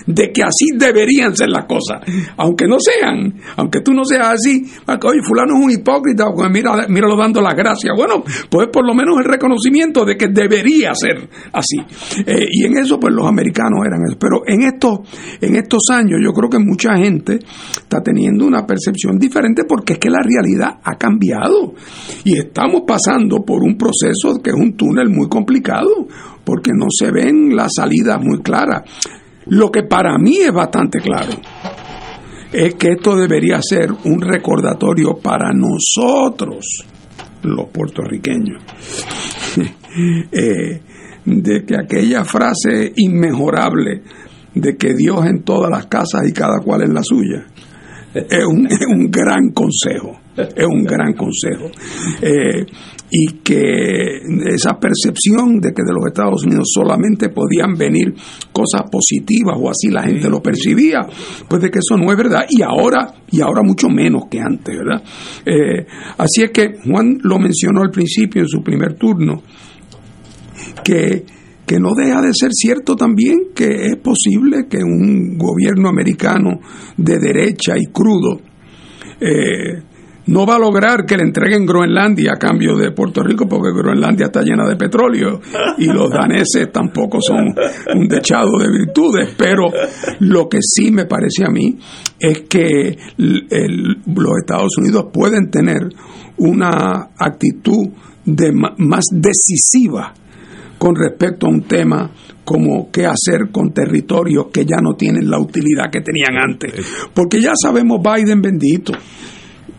de, que así deberían ser las cosas, aunque no sean, aunque tú no seas así, oye, fulano es un hipócrita, mira, míralo dando las gracias. Bueno, pues por lo menos el reconocimiento de que debería ser así. Eh, y en eso, pues los americanos eran eso. Pero en estos, en estos años, yo creo que mucha gente está teniendo una percepción diferente porque es que la realidad ha cambiado. Y estamos pasando por un proceso que es un túnel muy complicado porque no se ven las salidas muy claras. Lo que para mí es bastante claro es que esto debería ser un recordatorio para nosotros, los puertorriqueños, eh, de que aquella frase inmejorable de que Dios en todas las casas y cada cual en la suya, es un, es un gran consejo, es un gran consejo. Eh, y que esa percepción de que de los Estados Unidos solamente podían venir cosas positivas o así la gente lo percibía, pues de que eso no es verdad y ahora y ahora mucho menos que antes, ¿verdad? Eh, así es que Juan lo mencionó al principio en su primer turno que que no deja de ser cierto también que es posible que un gobierno americano de derecha y crudo eh, no va a lograr que le entreguen Groenlandia a cambio de Puerto Rico porque Groenlandia está llena de petróleo y los daneses tampoco son un dechado de virtudes, pero lo que sí me parece a mí es que el, el, los Estados Unidos pueden tener una actitud de más decisiva con respecto a un tema como qué hacer con territorios que ya no tienen la utilidad que tenían antes. Porque ya sabemos Biden bendito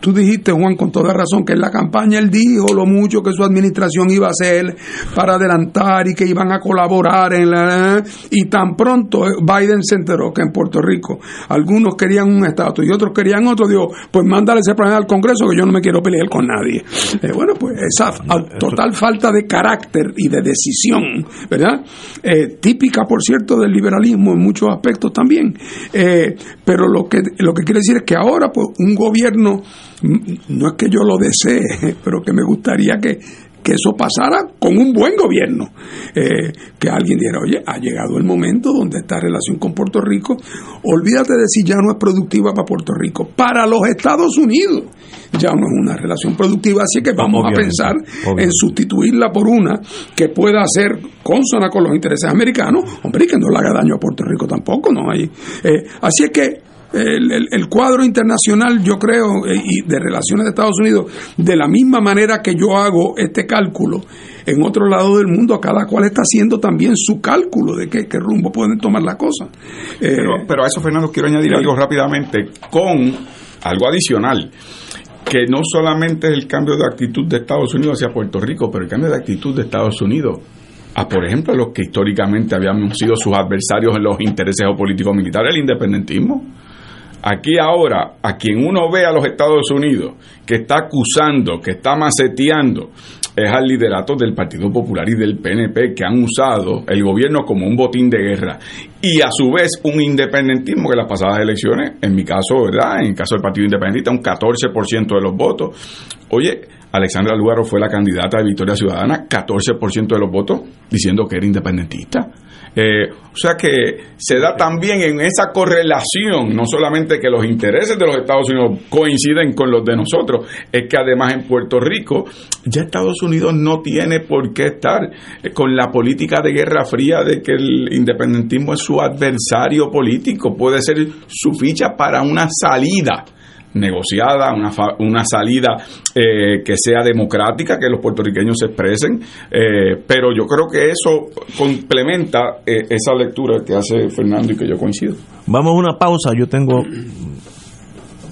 tú dijiste, Juan, con toda razón, que en la campaña él dijo lo mucho que su administración iba a hacer para adelantar y que iban a colaborar en la... Y tan pronto Biden se enteró que en Puerto Rico algunos querían un estatus y otros querían otro, dijo, pues mándale ese plan al Congreso que yo no me quiero pelear con nadie. Eh, bueno, pues esa total falta de carácter y de decisión, ¿verdad? Eh, típica, por cierto, del liberalismo en muchos aspectos también. Eh, pero lo que, lo que quiere decir es que ahora, pues, un gobierno no es que yo lo desee, pero que me gustaría que, que eso pasara con un buen gobierno. Eh, que alguien dijera, oye, ha llegado el momento donde esta relación con Puerto Rico, olvídate de si ya no es productiva para Puerto Rico, para los Estados Unidos ya no es una relación productiva, así que vamos obviamente, a pensar obviamente. en sustituirla por una que pueda ser consona con los intereses americanos, hombre, y que no le haga daño a Puerto Rico tampoco, ¿no? hay eh, así es que el, el, cuadro internacional, yo creo, eh, y de relaciones de Estados Unidos, de la misma manera que yo hago este cálculo, en otro lado del mundo, cada cual está haciendo también su cálculo de qué, qué rumbo pueden tomar la cosa. Eh, pero, a eso, Fernando, quiero añadir algo rápidamente con algo adicional que no solamente es el cambio de actitud de Estados Unidos hacia Puerto Rico, pero el cambio de actitud de Estados Unidos a, por ejemplo, los que históricamente habíamos sido sus adversarios en los intereses geopolíticos militares, el independentismo. Aquí ahora, a quien uno ve a los Estados Unidos que está acusando, que está maceteando, es al liderato del Partido Popular y del PNP que han usado el gobierno como un botín de guerra y a su vez un independentismo que las pasadas elecciones, en mi caso, ¿verdad? En el caso del Partido Independentista, un 14% de los votos. Oye, Alexandra Lugaro fue la candidata de Victoria Ciudadana, 14% de los votos, diciendo que era independentista. Eh, o sea que se da también en esa correlación, no solamente que los intereses de los Estados Unidos coinciden con los de nosotros, es que además en Puerto Rico ya Estados Unidos no tiene por qué estar eh, con la política de guerra fría de que el independentismo es su adversario político, puede ser su ficha para una salida negociada, una, una salida eh, que sea democrática, que los puertorriqueños se expresen, eh, pero yo creo que eso complementa eh, esa lectura que hace Fernando y que yo coincido. Vamos a una pausa, yo tengo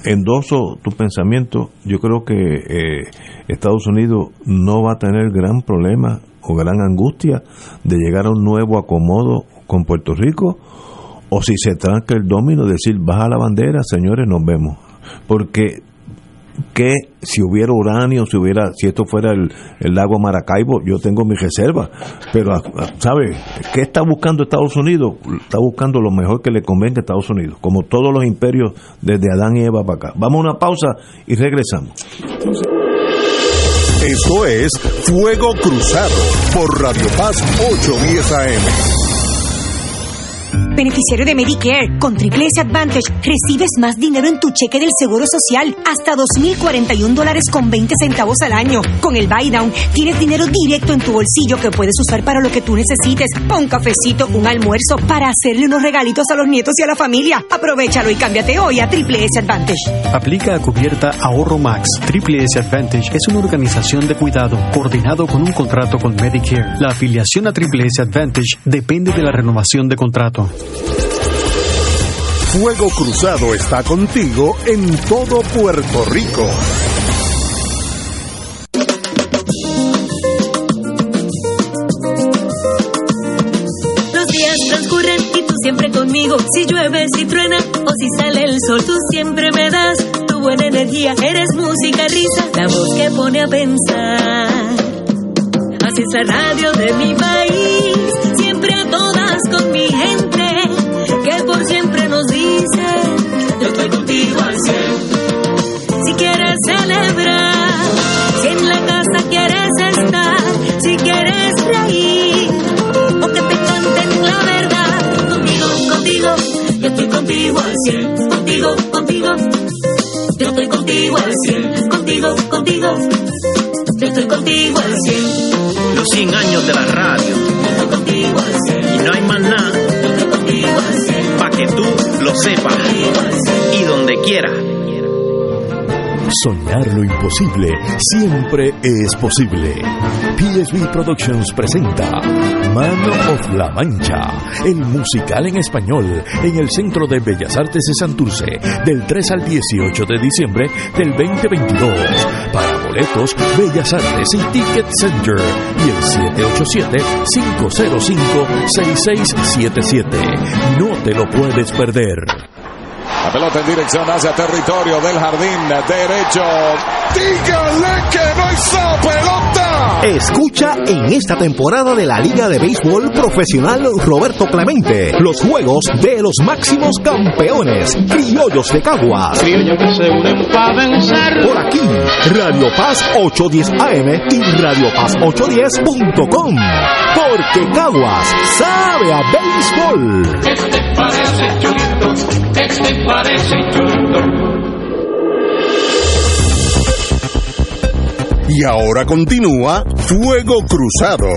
endoso tu pensamiento, yo creo que Estados Unidos no va a tener gran problema o gran angustia de llegar a un nuevo acomodo con Puerto Rico, o si se tranca el domino, decir, baja la bandera, señores, nos vemos porque que si hubiera uranio, si hubiera, si esto fuera el, lago Maracaibo, yo tengo mi reserva. Pero, ¿sabe? ¿Qué está buscando Estados Unidos? Está buscando lo mejor que le convenga a Estados Unidos, como todos los imperios desde Adán y Eva para acá. Vamos a una pausa y regresamos. Esto es Fuego Cruzado por Radio Paz 810 AM. Beneficiario de Medicare, con Triple S Advantage recibes más dinero en tu cheque del Seguro Social, hasta 2.041 dólares con 20 centavos al año. Con el Buy Down tienes dinero directo en tu bolsillo que puedes usar para lo que tú necesites, un cafecito, un almuerzo, para hacerle unos regalitos a los nietos y a la familia. Aprovechalo y cámbiate hoy a Triple S Advantage. Aplica a cubierta Ahorro Max. Triple S Advantage es una organización de cuidado coordinado con un contrato con Medicare. La afiliación a Triple S Advantage depende de la renovación de contrato. Fuego Cruzado está contigo en todo Puerto Rico. Los días transcurren y tú siempre conmigo. Si llueve, si truena o si sale el sol, tú siempre me das tu buena energía. Eres música, risa, la voz que pone a pensar. Así es la radio de mi país, contigo, contigo, yo estoy contigo al cielo, contigo, contigo, yo estoy contigo al cielo. Los 100 años de la radio, yo estoy contigo al cielo, y no hay más nada, yo estoy contigo al para que tú Soñar lo imposible siempre es posible. PSB Productions presenta Mano of la Mancha, el musical en español en el Centro de Bellas Artes de Santurce del 3 al 18 de diciembre del 2022. Para boletos, Bellas Artes y Ticket Center y el 787-505-6677. No te lo puedes perder. La pelota en dirección hacia territorio del jardín derecho. Dígale que no hizo pelota. Escucha en esta temporada de la Liga de Béisbol Profesional Roberto Clemente los juegos de los máximos campeones, criollos de Caguas. Criollos que se unen para vencer. Por aquí, Radio Paz 810 AM y Radio Paz 810.com. Porque Caguas sabe a béisbol. Este parece y ahora continúa Fuego Cruzado.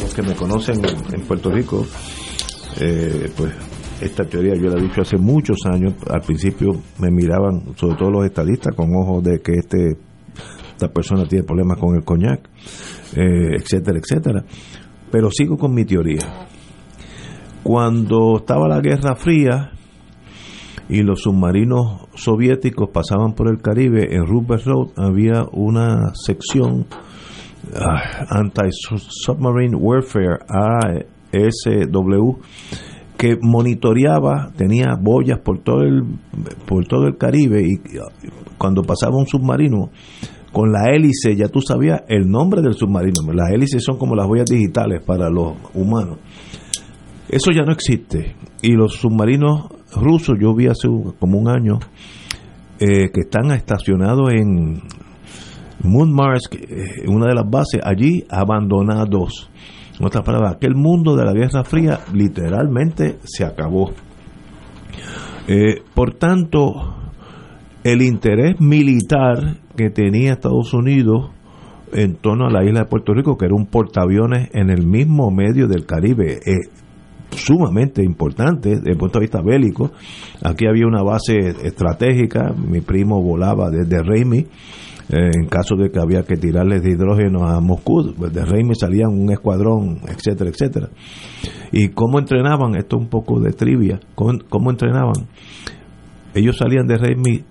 Los que me conocen en, Puerto Rico, eh, pues esta teoría yo la he dicho hace muchos años. Al principio me miraban, sobre todo los estadistas, con ojos de que este esta persona tiene problemas con el coñac, eh, etcétera, etcétera. Pero sigo con mi teoría. Cuando estaba la Guerra Fría y los submarinos soviéticos pasaban por el Caribe, en Rupert Road había una sección ah, Anti-Submarine Warfare, ASW, que monitoreaba, tenía boyas por todo el por todo el Caribe y cuando pasaba un submarino con la hélice ya tú sabías el nombre del submarino. Las hélices son como las boyas digitales para los humanos. Eso ya no existe. Y los submarinos rusos, yo vi hace como un año, eh, que están estacionados en Moon Mars, eh, una de las bases, allí abandonados. En otras palabras, aquel mundo de la Guerra Fría literalmente se acabó. Eh, por tanto, el interés militar que tenía Estados Unidos en torno a la isla de Puerto Rico, que era un portaaviones en el mismo medio del Caribe, es sumamente importante desde el punto de vista bélico. Aquí había una base estratégica, mi primo volaba desde Reimi, eh, en caso de que había que tirarles de hidrógeno a Moscú, pues de Reimi salían un escuadrón, etcétera, etcétera. ¿Y cómo entrenaban? Esto es un poco de trivia. ¿Cómo, entrenaban? Ellos salían de Reimi,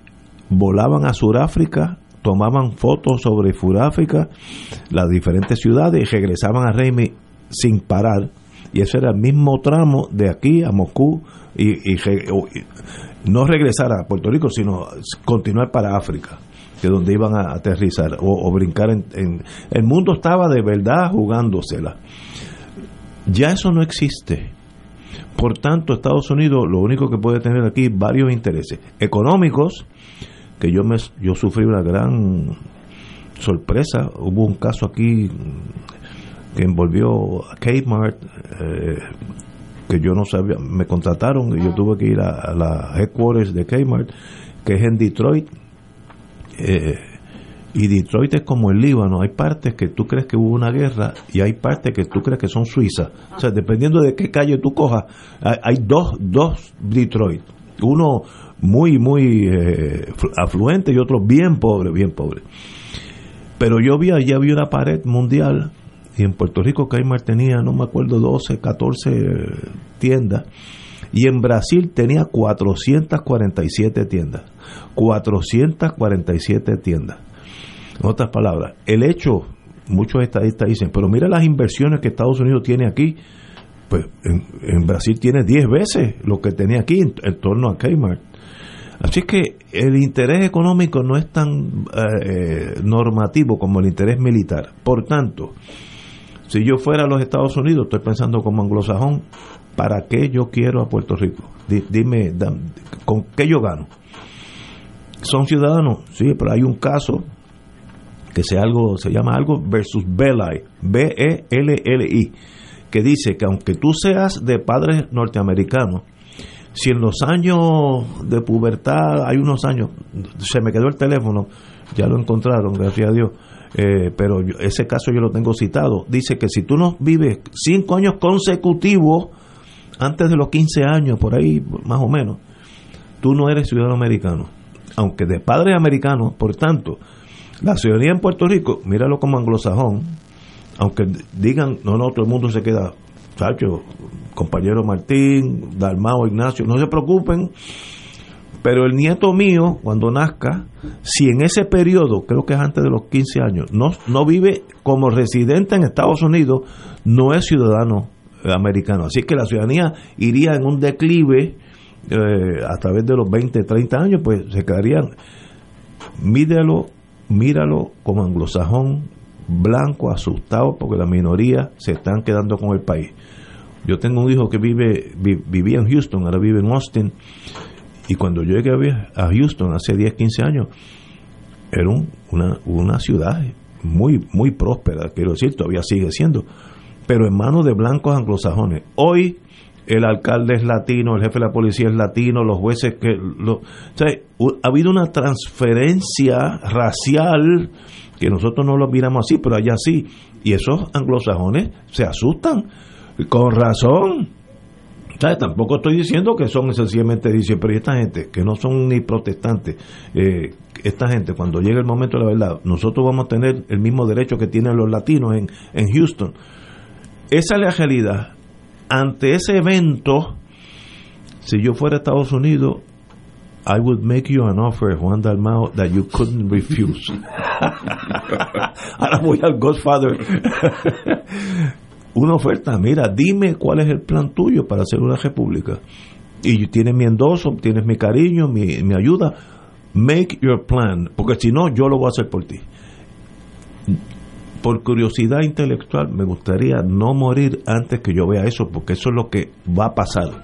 volaban a Sudáfrica, tomaban fotos sobre Sudáfrica, las diferentes ciudades y regresaban a Reimi sin parar. Y ese era el mismo tramo de aquí a Moscú y no regresar a Puerto Rico, sino continuar para África, que donde iban a aterrizar o, o brincar. En, en, el mundo estaba de verdad jugándosela. Ya eso no existe. Por tanto, Estados Unidos lo único que puede tener aquí varios intereses económicos, que yo me yo sufrí una gran sorpresa. Hubo un caso aquí que envolvió a Kmart, eh, que yo no sabía, me contrataron y yo tuve que ir a, a la headquarters de Kmart, que es en Detroit. Eh, y Detroit es como el Líbano, hay partes que tú crees que hubo una guerra y hay partes que tú crees que son suizas. O sea, dependiendo de qué calle tú cojas, hay, dos, dos Detroit. Uno muy, muy eh, afluente y otro bien pobre, bien pobre. Pero yo vi allí había una pared mundial y en Puerto Rico Kmart tenía, no me acuerdo, 12, 14 tiendas y en Brasil tenía 447 tiendas. 447 tiendas. En otras palabras, el hecho, muchos estadistas dicen, pero mira las inversiones que Estados Unidos tiene aquí, pues en, Brasil tiene 10 veces lo que tenía aquí en, torno a Kmart. Así que el interés económico no es tan eh, normativo como el interés militar. Por tanto, si yo fuera a los Estados Unidos, estoy pensando como anglosajón, ¿para qué yo quiero a Puerto Rico? Dime, ¿con qué yo gano? ¿Son ciudadanos? Sí, pero hay un caso que se, algo, se llama algo versus Belli, B-E-L-L-I, que dice que aunque tú seas de padres norteamericanos, si en los años de pubertad, hay unos años, se me quedó el teléfono, ya lo encontraron, gracias a Dios, eh, pero ese caso yo lo tengo citado, dice que si tú no vives cinco años consecutivos, antes de los 15 años, por ahí más o menos, tú no eres ciudadano americano, aunque de padres americanos, por tanto, la ciudadanía en Puerto Rico, míralo como anglosajón, aunque digan, no, no, todo el mundo se queda, Sacho, compañero Martín, Dalmao, Ignacio, no se preocupen, pero el nieto mío, cuando nazca, si en ese periodo, creo que es antes de los 15 años, no, no vive como residente en Estados Unidos, no es ciudadano americano. Así que la ciudadanía iría en un declive eh, a través de los 20, 30 años, pues se quedarían, mídelo míralo como anglosajón blanco, asustado porque la minoría se están quedando con el país. Yo tengo un hijo que vive vivía en Houston, ahora vive en Austin, y cuando yo llegué a Houston hace 10, 15 años, era un, una, una ciudad muy, muy próspera, quiero decir, todavía sigue siendo, pero en manos de blancos anglosajones. Hoy el alcalde es latino, el jefe de la policía es latino, los jueces que... Lo, ha habido una transferencia racial que nosotros no lo miramos así, pero allá sí. Y esos anglosajones se asustan, con razón. Tampoco estoy diciendo que son sencillamente dicen, pero ¿y esta gente que no son ni protestantes, eh, esta gente cuando llegue el momento de la verdad, nosotros vamos a tener el mismo derecho que tienen los latinos en, en Houston. Esa es. Ante ese evento, si yo fuera a Estados Unidos, I would make you an offer, Juan Dalmao, that you couldn't refuse. Ahora voy al Godfather. una oferta, mira, dime cuál es el plan tuyo para hacer una república. Y tienes mi endoso, tienes mi cariño, mi, mi ayuda. Make your plan, porque si no, yo lo voy a hacer por ti. Por curiosidad intelectual, me gustaría no morir antes que yo vea eso, porque eso es lo que va a pasar.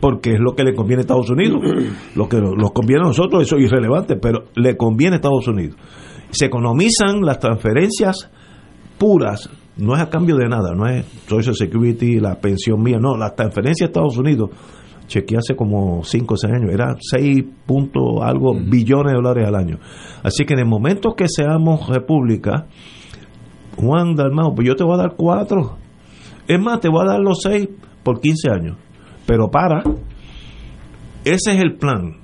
Porque es lo que le conviene a Estados Unidos. Lo que nos conviene a nosotros, eso es irrelevante, pero le conviene a Estados Unidos. Se economizan las transferencias puras, no es a cambio de nada, no es Social Security, la pensión mía, no, las transferencias a Estados Unidos, chequeé hace como 5 o 6 años, era 6 punto algo billones de dólares al año. Así que en el momento que seamos república, Juan Dalmao, pues yo te voy a dar 4. Es más, te voy a dar los 6 por 15 años. Pero para, ese es el plan.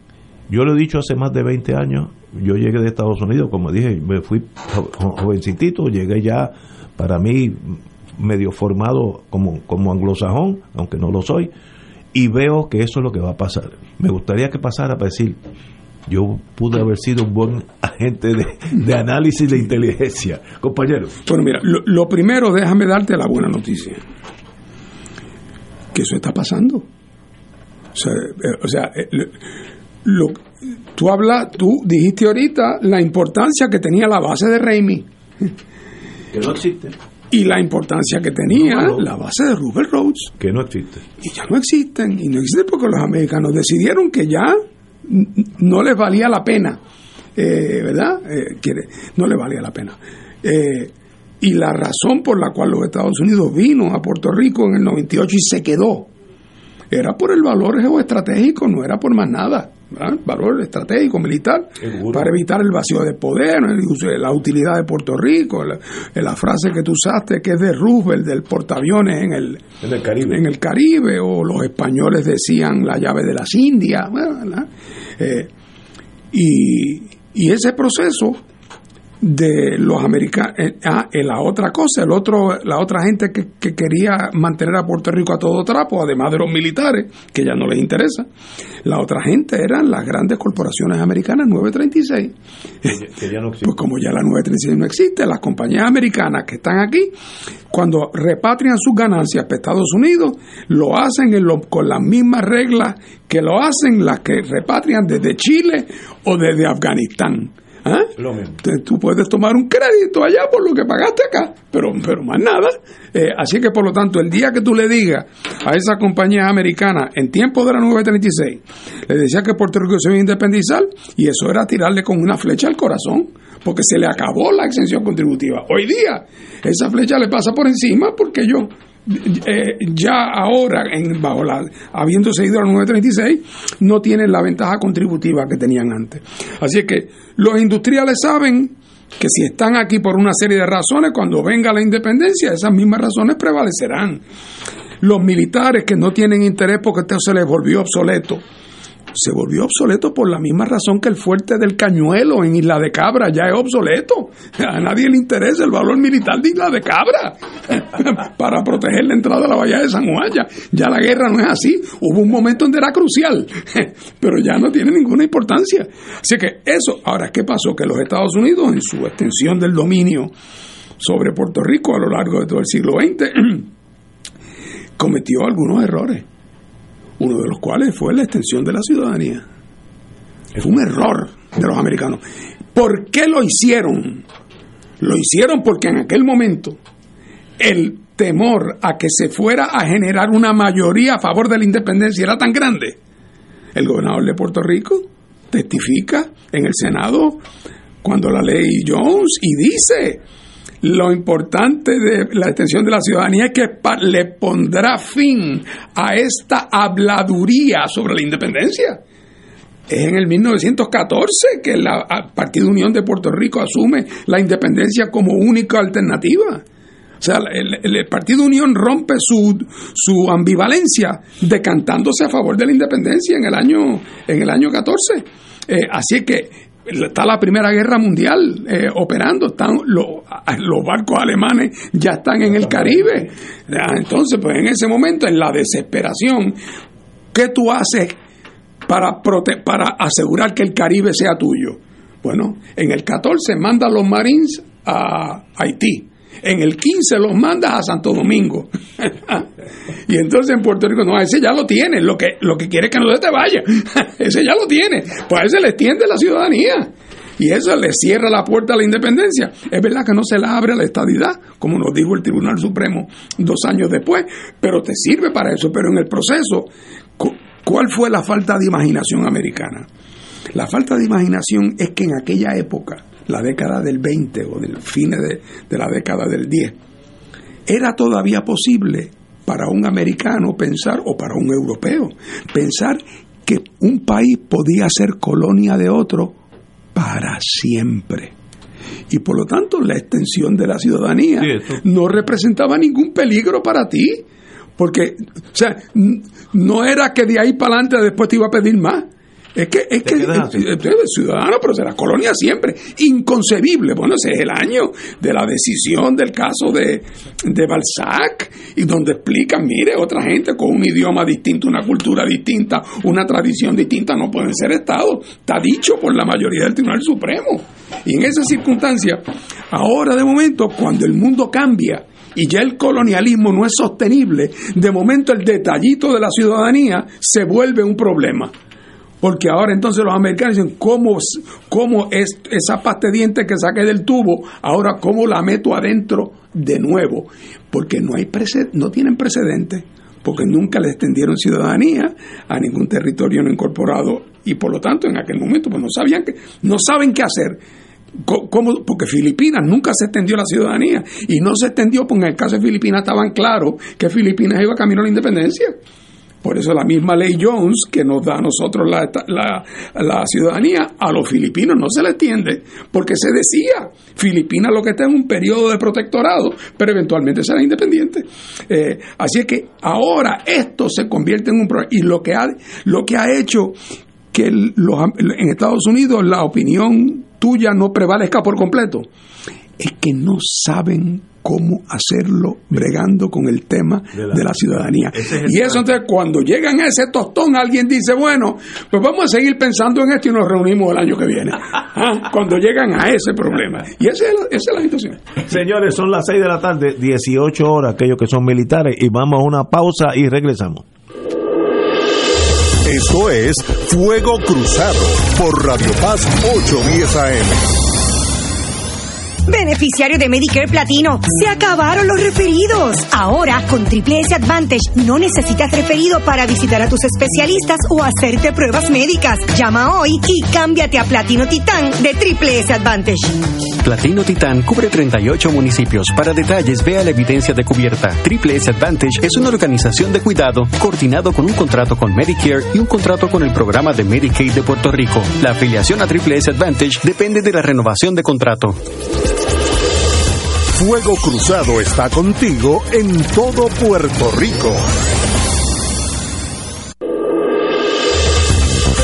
Yo lo he dicho hace más de 20 años, yo llegué de Estados Unidos, como dije, me fui jo- jovencitito, llegué ya para mí medio formado como, como anglosajón, aunque no lo soy, y veo que eso es lo que va a pasar. Me gustaría que pasara para decir, yo pude haber sido un buen agente de, de análisis de inteligencia. Compañero. Bueno, mira, lo, lo primero, déjame darte la buena noticia. Que eso está pasando. O sea, eh, o sea, eh, lo- tú hablas, tú dijiste ahorita la importancia que tenía la base de Raimi Que no existe. y la importancia que tenía No, no. la base de Rubel Rhodes. Que no existe. Y ya no existen. Y no existen porque los americanos decidieron que ya no les valía la pena. Eh, ¿Verdad? Eh, quiere- no les valía la pena. Eh, y la razón por la cual los Estados Unidos vino a Puerto Rico en el 98 y se quedó era por el valor geoestratégico, no era por más nada. ¿Verdad? Valor estratégico, militar, Seguro. para evitar el vacío de poder, la utilidad de Puerto Rico, la, la frase que tú usaste que es de Roosevelt, del portaaviones en el, En el Caribe. en el Caribe, o los españoles decían la llave de las Indias. Eh, y, y ese proceso de los americanos, ah, eh, la otra cosa, el otro, la otra gente que, que quería mantener a Puerto Rico a todo trapo, además de los militares, que ya no les interesa, la otra gente eran las grandes corporaciones americanas 936. Que ya no. Pues como ya la 936 no existe, las compañías americanas que están aquí, cuando repatrian sus ganancias para Estados Unidos, lo hacen en lo- con las mismas reglas que lo hacen las que repatrian desde Chile o desde Afganistán. ¿Ah? Lo mismo. Entonces, tú puedes tomar un crédito allá por lo que pagaste acá, pero, pero más nada. Eh, así que, por lo tanto, el día que tú le digas a esa compañía americana, en tiempo de la 936, le decía que Puerto Rico se iba a independizar, y eso era tirarle con una flecha al corazón, porque se le acabó la exención contributiva. Hoy día, esa flecha le pasa por encima porque yo eh, ya ahora, en, bajo la, habiéndose ido a la 936, no tienen la ventaja contributiva que tenían antes. Así que los industriales saben que si están aquí por una serie de razones, cuando venga la independencia, esas mismas razones prevalecerán. Los militares que no tienen interés porque esto se les volvió obsoleto, se volvió obsoleto por la misma razón que el fuerte del Cañuelo en Isla de Cabra ya es obsoleto. A nadie le interesa el valor militar de Isla de Cabra para proteger la entrada a la bahía de San Juan. Ya, ya la guerra no es así. Hubo un momento donde era crucial, pero ya no tiene ninguna importancia. Así que eso, ahora, ¿qué pasó? Que los Estados Unidos, en su extensión del dominio sobre Puerto Rico a lo largo de todo el siglo XX, cometió algunos errores uno de los cuales fue la extensión de la ciudadanía. Fue un error de los americanos. ¿Por qué lo hicieron? Lo hicieron porque en aquel momento el temor a que se fuera a generar una mayoría a favor de la independencia era tan grande. El gobernador de Puerto Rico testifica en el Senado cuando la ley Jones y dice lo importante de la extensión de la ciudadanía es que le pondrá fin a esta habladuría sobre la independencia. Es en el 1914 que el Partido Unión de Puerto Rico asume la independencia como única alternativa. O sea, el, el Partido Unión rompe su, su ambivalencia decantándose a favor de la independencia en el año, en el año 14. Eh, así que está la Primera Guerra Mundial eh, operando, están los, los barcos alemanes ya están en el Caribe. Entonces, pues en ese momento, en la desesperación, ¿qué tú haces para, prote para asegurar que el Caribe sea tuyo? Bueno, en el 14 manda los Marines a Haití. En el 15 los mandas a Santo Domingo. y entonces en Puerto Rico, no, ese ya lo tiene. Lo que, lo que quiere es que no se te vaya. ese ya lo tiene. Pues a ese le extiende la ciudadanía. Y eso le cierra la puerta a la independencia. Es verdad que no se la abre a la estadidad, como nos dijo el Tribunal Supremo dos años después, pero te sirve para eso. Pero en el proceso, ¿cuál fue la falta de imaginación americana? La falta de imaginación es que en aquella época, la década del 20 o del fin de, de la década del 10, era todavía posible para un americano pensar, o para un europeo, pensar que un país podía ser colonia de otro para siempre. Y por lo tanto la extensión de la ciudadanía no representaba ningún peligro para ti. Porque, o sea, no era que de ahí para adelante después te iba a pedir más. Es que, es que ciudadano, pero será colonia siempre. Inconcebible. Bueno, ese es el año de la decisión del caso de, de Balzac, y donde explica, mire, otra gente con un idioma distinto, una cultura distinta, una tradición distinta, no pueden ser Estado. Está dicho por la mayoría del Tribunal Supremo. Y en esa circunstancia, ahora de momento, cuando el mundo cambia, y ya el colonialismo no es sostenible, de momento el detallito de la ciudadanía se vuelve un problema. Porque ahora entonces los americanos dicen, ¿cómo, cómo es esa pasta de dientes que saqué del tubo, ahora cómo la meto adentro de nuevo? Porque no, hay no tienen precedente, porque nunca le extendieron ciudadanía a ningún territorio no incorporado y por lo tanto en aquel momento pues no sabían que, no saben qué hacer. ¿Cómo? Porque Filipinas nunca se extendió la ciudadanía y no se extendió porque en el caso de Filipinas estaban claros que Filipinas iba camino a la independencia. Por eso la misma ley Jones que nos da a nosotros la, la, ciudadanía, a los filipinos no se le extiende, porque se decía, Filipinas lo que está en un periodo de protectorado, pero eventualmente será independiente. Eh, así es que ahora esto se convierte en un problema. Y lo que ha, lo que ha hecho que los, en Estados Unidos la opinión tuya no prevalezca por completo, es que no saben cómo hacerlo bregando con el tema de la, ciudadanía. y eso entonces cuando llegan a ese tostón alguien dice, bueno, pues vamos a seguir pensando en esto y nos reunimos el año que viene. ¿Ah? Cuando llegan a ese problema. Y esa es, la, esa es la situación. Señores, son las 6 de la tarde, 18 horas, aquellos que son militares, y vamos a una pausa y regresamos. Esto es Fuego Cruzado por Radio Paz 810 AM. Beneficiario de Medicare Platino, se acabaron los referidos. Ahora, con Triple S Advantage, no necesitas referido para visitar a tus especialistas o hacerte pruebas médicas. Llama hoy y cámbiate a Platino Titán de Triple S Advantage. Platino Titán cubre 38 municipios. Para detalles, vea la evidencia de cubierta. Triple S Advantage es una organización de cuidado coordinado con un contrato con Medicare y un contrato con el programa de Medicaid de Puerto Rico. La afiliación a Triple S Advantage depende de la renovación de contrato. Fuego Cruzado está contigo en todo Puerto Rico.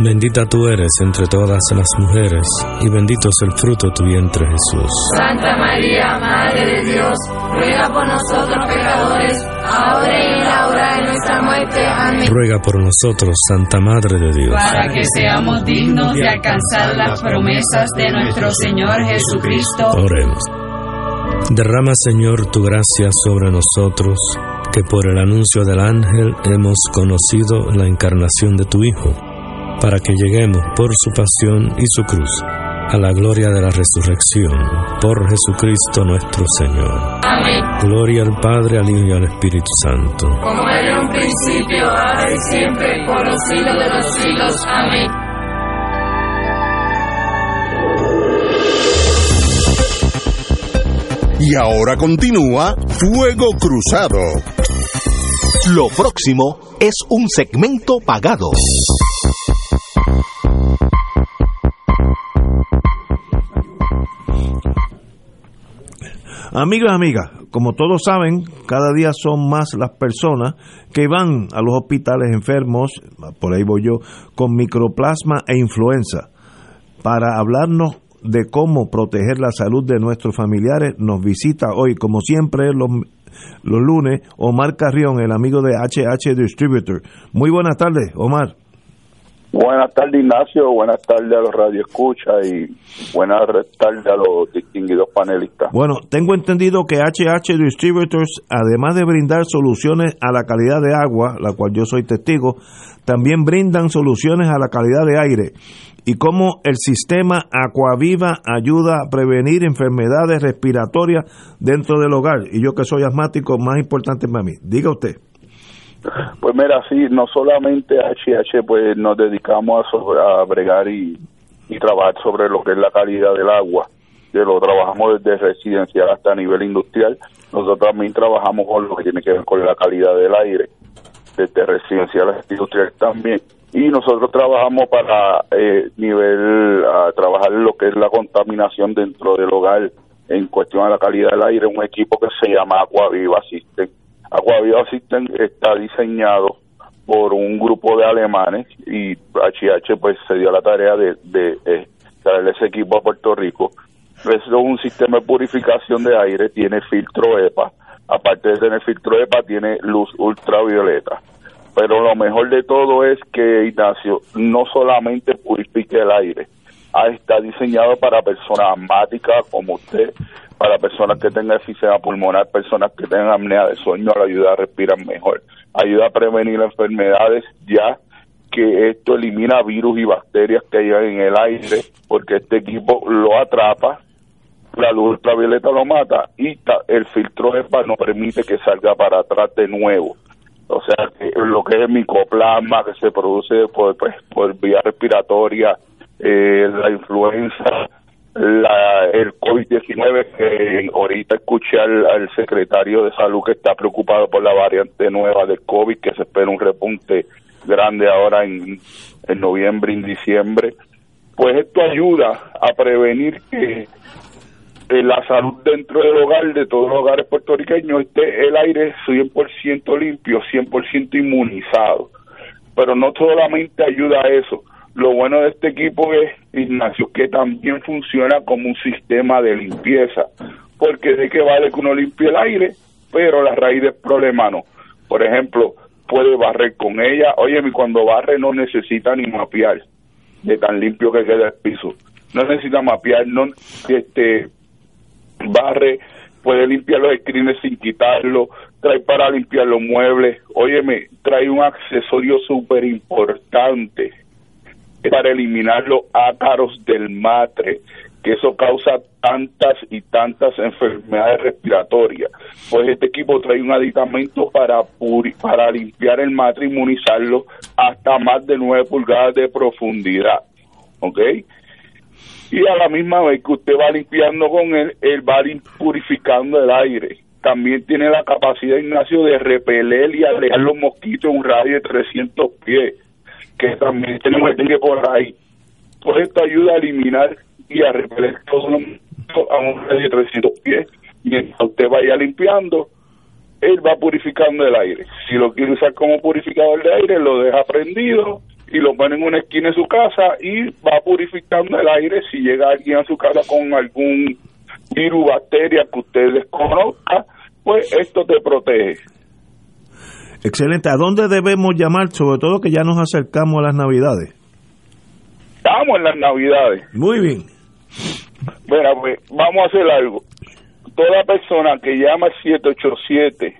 Bendita tú eres entre todas las mujeres, y bendito es el fruto de tu vientre Jesús. Santa María, Madre de Dios, ruega por nosotros pecadores, ahora y en la hora de nuestra muerte. Amén. Ruega por nosotros, Santa Madre de Dios. Para que seamos dignos de alcanzar las promesas de nuestro Señor Jesucristo. Oremos. Derrama, Señor, tu gracia sobre nosotros, que por el anuncio del ángel hemos conocido la encarnación de tu Hijo, para que lleguemos por su pasión y su cruz a la gloria de la resurrección, por Jesucristo nuestro Señor. Amén. Gloria al Padre, al Hijo y al Espíritu Santo. Como era en un principio, ahora y siempre, por los siglos de los siglos. Amén. Y ahora continúa Fuego Cruzado. Lo próximo es un segmento pagado. Amigos y amigas, como todos saben, cada día son más las personas que van a los hospitales enfermos, por ahí voy yo, con microplasma e influenza. Para hablarnos de cómo proteger la salud de nuestros familiares, nos visita hoy, como siempre, los, los lunes, Omar Carrión, el amigo de HH Distributor. Muy buenas tardes, Omar. Buenas tardes, Ignacio. Buenas tardes a los radioescuchas y buenas tardes a los distinguidos panelistas. Bueno, tengo entendido que HH Distributors, además de brindar soluciones a la calidad de agua, la cual yo soy testigo, también brindan soluciones a la calidad de aire y cómo el sistema Aquaviva ayuda a prevenir enfermedades respiratorias dentro del hogar. Y yo que soy asmático, más importante para mí. Diga usted. Pues mira, sí, no solamente HH, pues nos dedicamos a, sobre- a bregar y, y trabajar sobre lo que es la calidad del agua, que lo trabajamos desde residencial hasta nivel industrial. Nosotros también trabajamos con lo que tiene que ver con la calidad del aire, desde residencial hasta industrial también. Y nosotros trabajamos para eh, nivel, a trabajar lo que es la contaminación dentro del hogar en cuestión a la calidad del aire, un equipo que se llama Aquaviva System. Aquaviva System está diseñado por un grupo de alemanes y HH pues se dio la tarea de, de eh, traer ese equipo a Puerto Rico. Es un sistema de purificación de aire, tiene filtro EPA, aparte de tener filtro EPA tiene luz ultravioleta. Pero lo mejor de todo es que Ignacio no solamente purifica el aire, ah, está diseñado para personas asmáticas como usted, para personas que tengan efisema pulmonar, personas que tengan apnea de sueño, le ayuda a respirar mejor, ayuda a prevenir enfermedades ya que esto elimina virus y bacterias que hay en el aire, porque este equipo lo atrapa, la luz ultravioleta lo mata y el filtro EPA no permite que salga para atrás de nuevo. O sea, que lo que es micoplasma que se produce por, pues, por vía respiratoria, eh, la influenza, la, el COVID-19, que ahorita escuché al, secretario de salud que está preocupado por la variante nueva del COVID, que se espera un repunte grande ahora en, en noviembre y en diciembre. Pues esto ayuda a prevenir que la salud dentro del hogar, de todos los hogares puertorriqueños, esté el aire 100% limpio, 100% inmunizado. Pero no solamente ayuda a eso. Lo bueno de este equipo es, Ignacio, que también funciona como un sistema de limpieza. Porque de qué vale que uno limpie el aire, pero la raíz del problema no. Por ejemplo, puede barrer con ella. Oye, cuando barre no necesita ni mapear de tan limpio que queda el piso. No necesita mapear, no este barre, puede limpiar los screens sin quitarlo, trae para limpiar los muebles, óyeme, trae un accesorio súper importante para eliminar los ácaros del matre, que eso causa tantas y tantas enfermedades respiratorias. Pues este equipo trae un aditamento para para limpiar el matre, inmunizarlo hasta más de 9 pulgadas de profundidad. ¿Ok? Y a la misma vez que usted va limpiando con él, él va purificando el aire. También tiene la capacidad, Ignacio, de repeler y alejar los mosquitos en un radio de 300 pies, que también tenemos que por ahí. Pues esto ayuda a eliminar y a repeler todos los a un de 300 pies. Mientras usted vaya limpiando, él va purificando el aire. Si lo quiere usar como purificador de aire, lo deja prendido y lo pone en una esquina de su casa y va purificando el aire si llega alguien a su casa con algún virus, bacteria que usted desconozca, pues esto te protege. Excelente. ¿A dónde debemos llamar? Sobre todo que ya nos acercamos a las Navidades. Estamos en las Navidades. Muy bien. Bueno, pues vamos a hacer algo. Toda persona que llama 787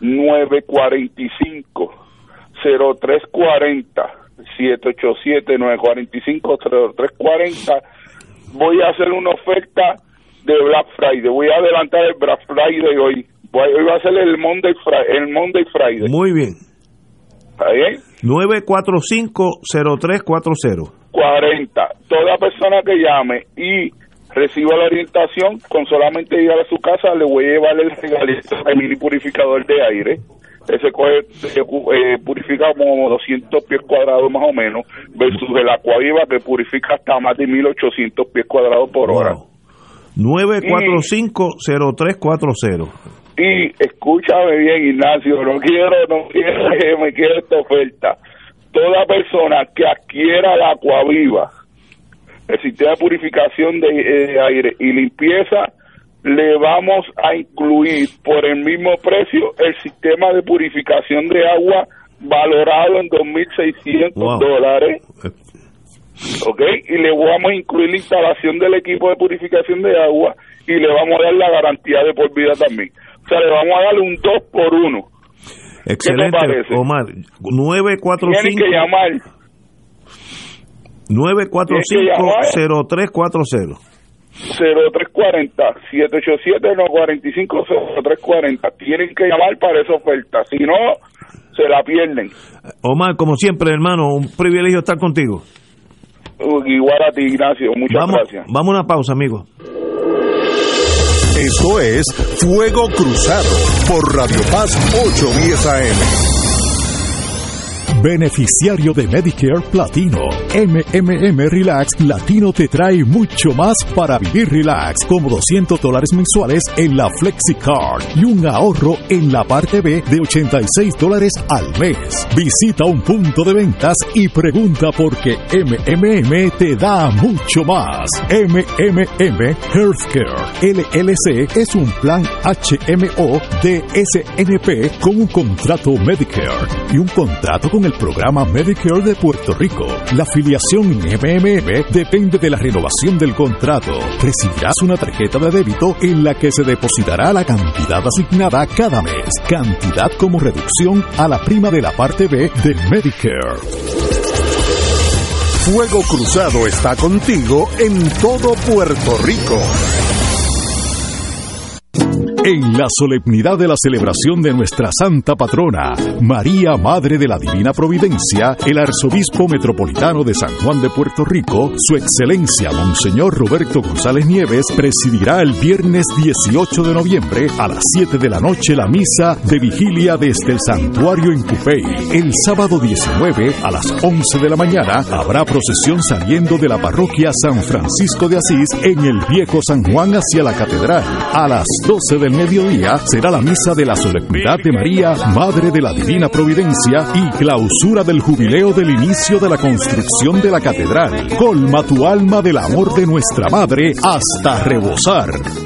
945 0340 787-945-0340. Voy a hacer una oferta de Black Friday. Voy a adelantar el Black Friday hoy. Hoy va a ser el Monday Friday. El Monday Friday. Muy bien. ¿Está bien? 945-0340. 40. Toda persona que llame y reciba la orientación, con solamente llegar a su casa, le voy a llevar el regalito de mini purificador de aire ese coge, eh, purifica como 200 pies cuadrados más o menos, versus el Acuaviva que purifica hasta más de 1800 pies cuadrados por hora. 945-0340. Y escúchame bien, Ignacio, no quiero, no quiero que me quede esta oferta. Toda persona que adquiera la Acuaviva, el sistema de purificación de eh, aire y limpieza, le vamos a incluir por el mismo precio el sistema de purificación de agua valorado en 2.600 dólares. ¿Ok? Y le vamos a incluir la instalación del equipo de purificación de agua y le vamos a dar la garantía de por vida también. O sea, le vamos a darle un 2 por 1. Excelente, Omar. 945. Tienen que llamar. 945-0340. 0340 787 45 0340 tienen que llamar para esa oferta si no se la pierden Omar como siempre hermano un privilegio estar contigo igual a ti Ignacio muchas gracias vamos a una pausa amigo esto es Fuego Cruzado por Radio Paz 810 AM Beneficiario de Medicare Platino. MMM Relax Latino te trae mucho más para vivir relax, como 200 dólares mensuales en la FlexiCard y un ahorro en la parte B de 86 dólares al mes. Visita un punto de ventas y pregunta por qué MMM te da mucho más. MMM Healthcare LLC es un plan HMO de SNP con un contrato Medicare y un contrato con el programa Medicare de Puerto Rico. La afiliación en MMM depende de la renovación del contrato. Recibirás una tarjeta de débito en la que se depositará la cantidad asignada cada mes. Cantidad como reducción a la prima de la parte B de Medicare. Fuego Cruzado está contigo en todo Puerto Rico. En la solemnidad de la celebración de nuestra Santa Patrona, María Madre de la Divina Providencia, el Arzobispo Metropolitano de San Juan de Puerto Rico, Su Excelencia Monseñor Roberto González Nieves, presidirá el viernes 18 de noviembre a las 7 de la noche la misa de vigilia desde el santuario en Cupey. El sábado 19 a las 11 de la mañana habrá procesión saliendo de la parroquia San Francisco de Asís en el Viejo San Juan hacia la catedral. A las 12 del mediodía será la misa de la solemnidad de María, Madre de la Divina Providencia y clausura del jubileo del inicio de la construcción de la catedral. Colma tu alma del amor de nuestra Madre hasta rebosar.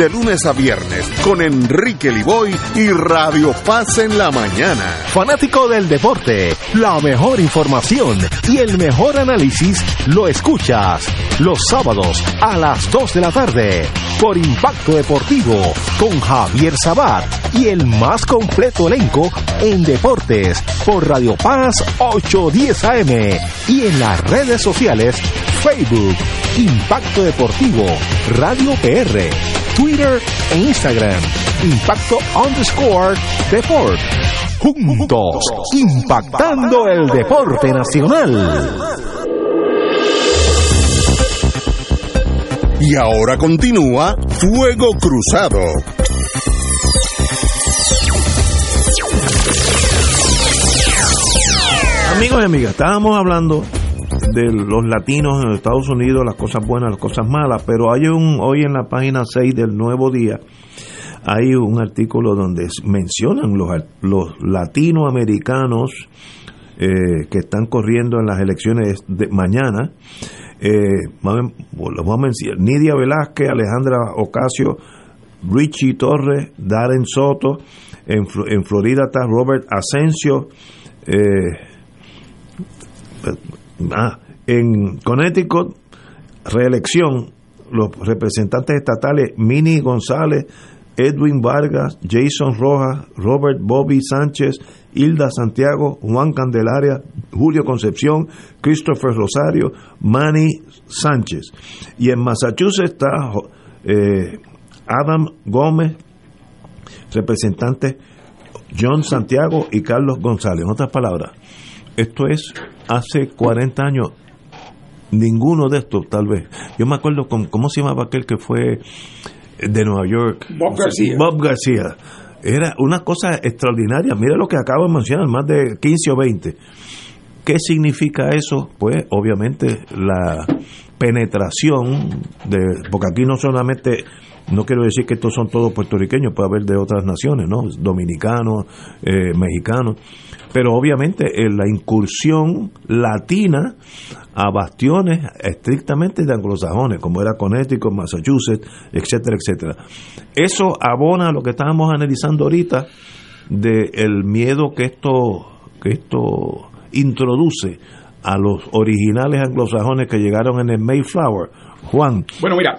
de lunes a viernes con Enrique Liboy y Radio Paz en la mañana. Fanático del deporte, la mejor información y el mejor análisis lo escuchas los sábados a las 2 de la tarde por Impacto Deportivo con Javier Sabat y el más completo elenco en deportes por Radio Paz 810 AM y en las redes sociales Facebook Impacto Deportivo Radio PR Twitter e Instagram. Impacto underscore Deport. Juntos, impactando el deporte nacional. Y ahora continúa Fuego Cruzado. Amigos y amigas, estábamos hablando de los latinos en Estados Unidos, las cosas buenas, las cosas malas, pero hay un hoy en la página 6 del Nuevo Día hay un artículo donde mencionan los, los latinoamericanos eh, que están corriendo en las elecciones de mañana. Eh, los vamos a mencionar. Nidia Velázquez, Alejandra Ocasio, Richie Torres, Darren Soto. En, en Florida está Robert Asensio. Eh, Ah, en Connecticut, reelección, los representantes estatales Mini González, Edwin Vargas, Jason Rojas, Robert Bobby Sánchez, Hilda Santiago, Juan Candelaria, Julio Concepción, Christopher Rosario, Manny Sánchez. Y en Massachusetts está eh, Adam Gómez, representante John Santiago y Carlos González. En otras palabras, esto es hace 40 años, ninguno de estos tal vez. Yo me acuerdo con, ¿cómo se llamaba aquel que fue de Nueva York? Bob García. Bob García. Era una cosa extraordinaria. Mira lo que acabo de mencionar, más de 15 o 20. ¿Qué significa eso? Pues obviamente la penetración de, porque aquí no solamente no quiero decir que estos son todos puertorriqueños, puede haber de otras naciones, ¿no? Dominicanos, eh, mexicanos, pero obviamente eh, la incursión latina a bastiones estrictamente de anglosajones, como era Connecticut, Massachusetts, etcétera, etcétera. Eso abona lo que estábamos analizando ahorita del el miedo que esto, que esto introduce a los originales anglosajones que llegaron en el Mayflower. Juan. Bueno, mira,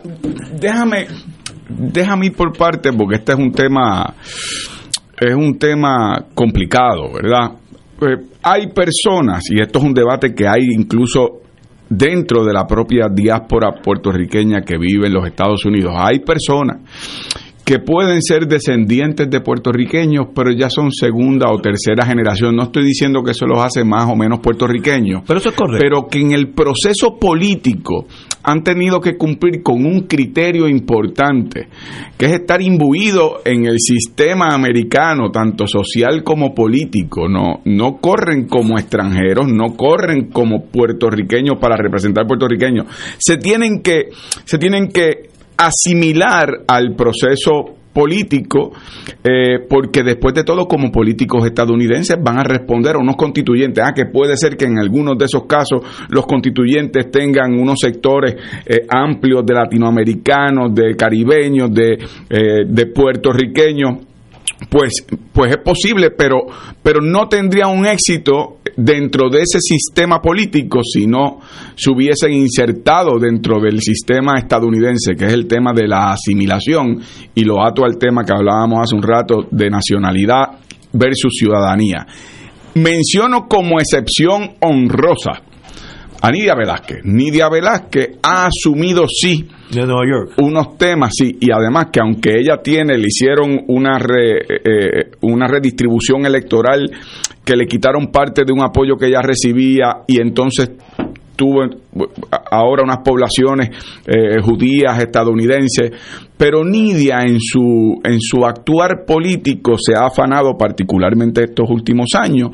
déjame, déjame ir por parte porque este es un tema, es un tema complicado, ¿verdad? Eh, hay personas, y esto es un debate que hay incluso dentro de la propia diáspora puertorriqueña que vive en los Estados Unidos, hay personas que pueden ser descendientes de puertorriqueños, pero ya son segunda o tercera generación. No estoy diciendo que eso los hace más o menos puertorriqueños, pero eso es correcto. Pero que en el proceso político han tenido que cumplir con un criterio importante, que es estar imbuido en el sistema americano, tanto social como político. No, no corren como extranjeros, no corren como puertorriqueños para representar puertorriqueños. Se tienen que, se tienen que asimilar al proceso político, eh, porque después de todo, como políticos estadounidenses, van a responder a unos constituyentes. Ah, que puede ser que en algunos de esos casos los constituyentes tengan unos sectores eh, amplios de latinoamericanos, de caribeños, de, eh, de puertorriqueños pues, pues es posible, pero, pero no tendría un éxito dentro de ese sistema político si no se hubiesen insertado dentro del sistema estadounidense, que es el tema de la asimilación, y lo ato al tema que hablábamos hace un rato de nacionalidad versus ciudadanía. Menciono como excepción honrosa a Nidia Velázquez. Nidia Velázquez ha asumido sí de Nueva York. Unos temas, sí, y además que aunque ella tiene, le hicieron una, eh, una redistribución electoral que le quitaron parte de un apoyo que ella recibía y entonces tuvo ahora unas poblaciones eh, judías, estadounidenses, pero Nidia en su, en su actuar político se ha afanado particularmente estos últimos años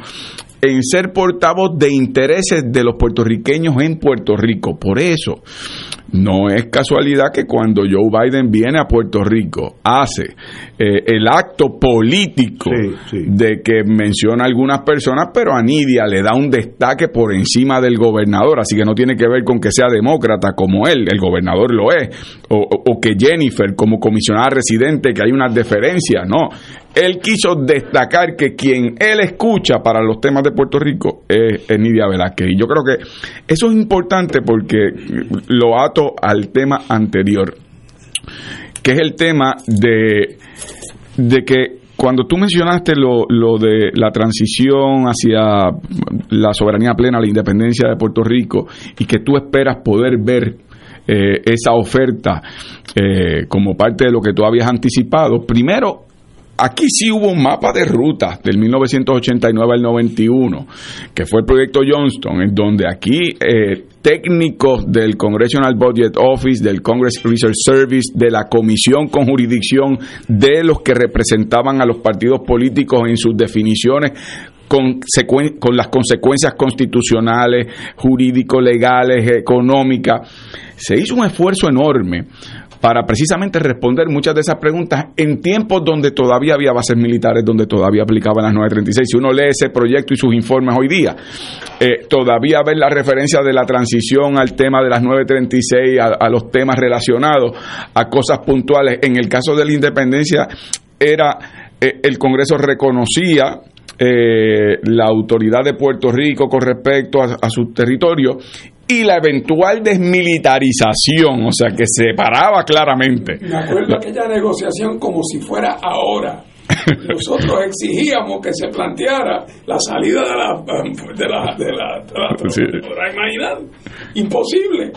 en ser portavoz de intereses de los puertorriqueños en Puerto Rico. Por eso, no es casualidad que cuando Joe Biden viene a Puerto Rico, hace eh, el acto político de que menciona a algunas personas, pero a Nidia le da un destaque por encima del gobernador, así que no tiene que ver con que sea demócrata como él, el gobernador lo es, o, o que Jennifer como comisionada residente, que hay una deferencia, no, él quiso destacar que quien él escucha para los temas de Puerto Rico es, Nidia Velázquez. Y yo creo que eso es importante porque lo ato al tema anterior, que es el tema de, de que cuando tú mencionaste lo, lo, de la transición hacia la soberanía plena, la independencia de Puerto Rico, y que tú esperas poder ver eh, esa oferta eh, como parte de lo que tú habías anticipado, primero Aquí sí hubo un mapa de ruta del 1989 al 91, que fue el proyecto Johnston, en donde aquí eh, técnicos del Congressional Budget Office, del Congress Research Service, de la comisión con jurisdicción, de los que representaban a los partidos políticos en sus definiciones, con, con las consecuencias constitucionales, jurídico-legales, económicas. Se hizo un esfuerzo enorme para precisamente responder muchas de esas preguntas en tiempos donde todavía había bases militares, donde todavía aplicaban las 936. Si uno lee ese proyecto y sus informes hoy día, eh, todavía ven la referencia de la transición al tema de las 936, a, los temas relacionados a cosas puntuales. En el caso de la independencia, era eh, el Congreso reconocía eh, la autoridad de Puerto Rico con respecto a, a, su territorio y la eventual desmilitarización, o sea, que se paraba claramente. Me acuerdo aquella negociación como si fuera ahora. Nosotros exigíamos que se planteara la salida de la de la, de la, de imaginar imposible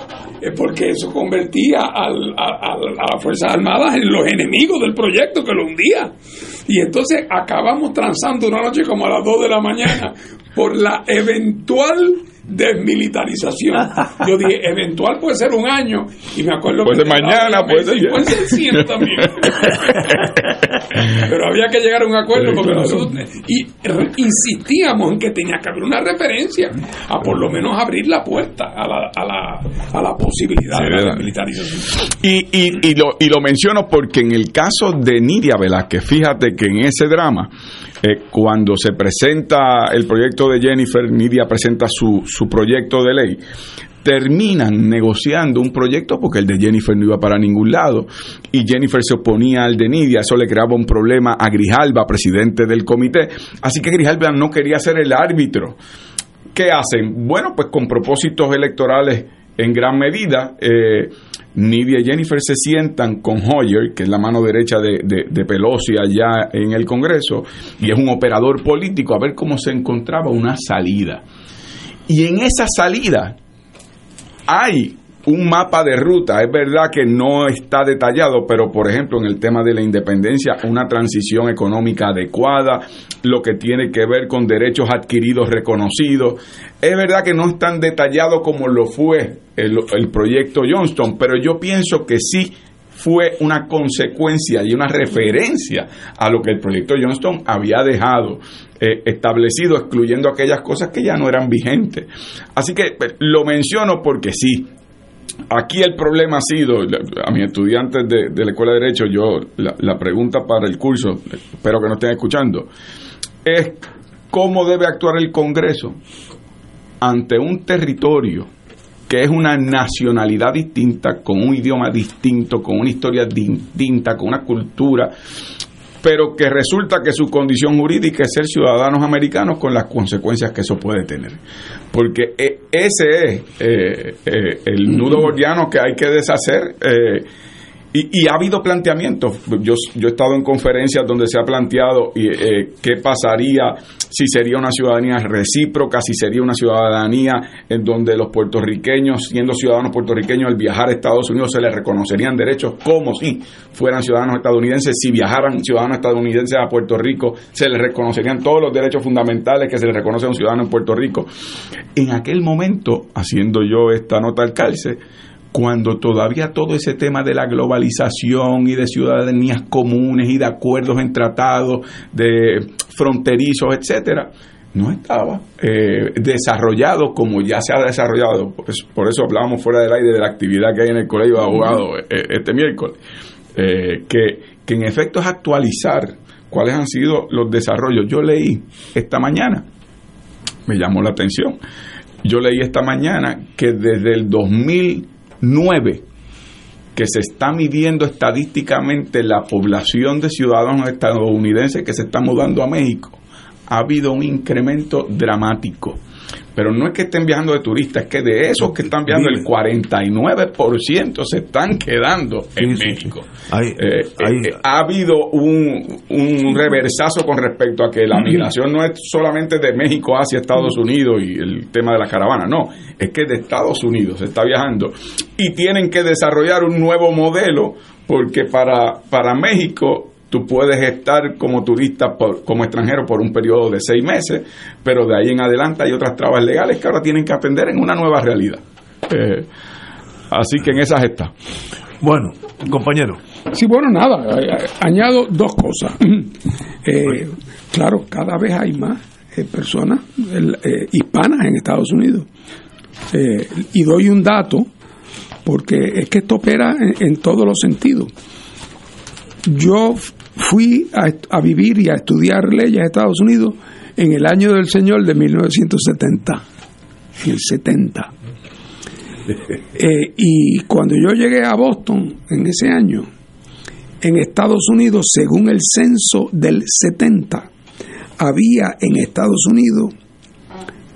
porque eso convertía al, a, a, las fuerzas armadas en los enemigos del proyecto que lo hundía y entonces acabamos transando una noche como a las 2 de la mañana por la eventual desmilitarización. Yo dije, eventual puede ser un año, y me acuerdo puede que... mañana, puede ser... Puede ser 100 también. Pero había que llegar a un acuerdo porque nosotros... Y insistíamos en que tenía que haber una referencia a por lo menos abrir la puerta a la, a la, a la posibilidad de la desmilitarización. Y, y, y, lo, y lo menciono porque en el caso de Nidia Velázquez, fíjate que en ese drama eh, cuando se presenta el proyecto de Jennifer, Nidia presenta su, su proyecto de ley, terminan negociando un proyecto porque el de Jennifer no iba para ningún lado y Jennifer se oponía al de Nidia, eso le creaba un problema a Grijalba, presidente del comité, así que Grijalba no quería ser el árbitro. ¿Qué hacen? Bueno, pues con propósitos electorales en gran medida, eh, Nidia y Jennifer se sientan con Hoyer, que es la mano derecha de, de, Pelosi allá en el Congreso, y es un operador político, a ver cómo se encontraba una salida. Y en esa salida hay un mapa de ruta. Es verdad que no está detallado, pero por ejemplo en el tema de la independencia, una transición económica adecuada, lo que tiene que ver con derechos adquiridos reconocidos. Es verdad que no es tan detallado como lo fue el, proyecto Johnston, pero yo pienso que sí fue una consecuencia y una referencia a lo que el proyecto Johnston había dejado eh, establecido, excluyendo aquellas cosas que ya no eran vigentes. Así que eh, lo menciono porque sí, aquí el problema ha sido, a mis estudiantes de, la Escuela de Derecho, yo la, pregunta para el curso, espero que no estén escuchando, es cómo debe actuar el Congreso ante un territorio que es una nacionalidad distinta, con un idioma distinto, con una historia distinta, con una cultura pero que resulta que su condición jurídica es ser ciudadanos americanos con las consecuencias que eso puede tener. Porque e, ese es eh, eh, el nudo gordiano que hay que deshacer. Eh, y, y ha habido planteamientos. Yo, yo he estado en conferencias donde se ha planteado eh, qué pasaría si sería una ciudadanía recíproca, si sería una ciudadanía en donde los puertorriqueños, siendo ciudadanos puertorriqueños, al viajar a Estados Unidos se les reconocerían derechos como si fueran ciudadanos estadounidenses. Si viajaran ciudadanos estadounidenses a Puerto Rico, se les reconocerían todos los derechos fundamentales que se les reconoce a un ciudadano en Puerto Rico. En aquel momento, haciendo yo esta nota al calce, cuando todavía todo ese tema de la globalización y de ciudadanías comunes y de acuerdos en tratados de fronterizos, etcétera, no estaba eh, desarrollado como ya se ha desarrollado. Por eso, por eso hablábamos fuera del aire de la actividad que hay en el colegio de abogados eh, este miércoles. Eh, que, que en efecto es actualizar cuáles han sido los desarrollos. Yo leí esta mañana, me llamó la atención, yo leí esta mañana que desde el 2009 que se está midiendo estadísticamente la población de ciudadanos estadounidenses que se están mudando a México, ha habido un incremento dramático. Pero no es que estén viajando de turistas, es que de esos que están viajando, el 49% se están quedando en México. Eh, eh, ha habido un, un reversazo con respecto a que la migración no es solamente de México hacia Estados Unidos y el tema de la caravana, no, es que de Estados Unidos se está viajando y tienen que desarrollar un nuevo modelo porque para, para México tú puedes estar como turista, por, como extranjero, por un periodo de seis meses, pero de ahí en adelante hay otras trabas legales que ahora tienen que atender en una nueva realidad. Eh, así que en esas está. Bueno, compañero. Sí, bueno, nada, añado dos cosas. Eh, claro, cada vez hay más eh, personas eh, hispanas en Estados Unidos. Eh, y doy un dato, porque es que esto opera en, en todos los sentidos. Yo fui a, a, vivir y a estudiar leyes en Estados Unidos en el año del Señor de 1970, en el 70. Eh, y cuando yo llegué a Boston en ese año, en Estados Unidos, según el censo del 70, había en Estados Unidos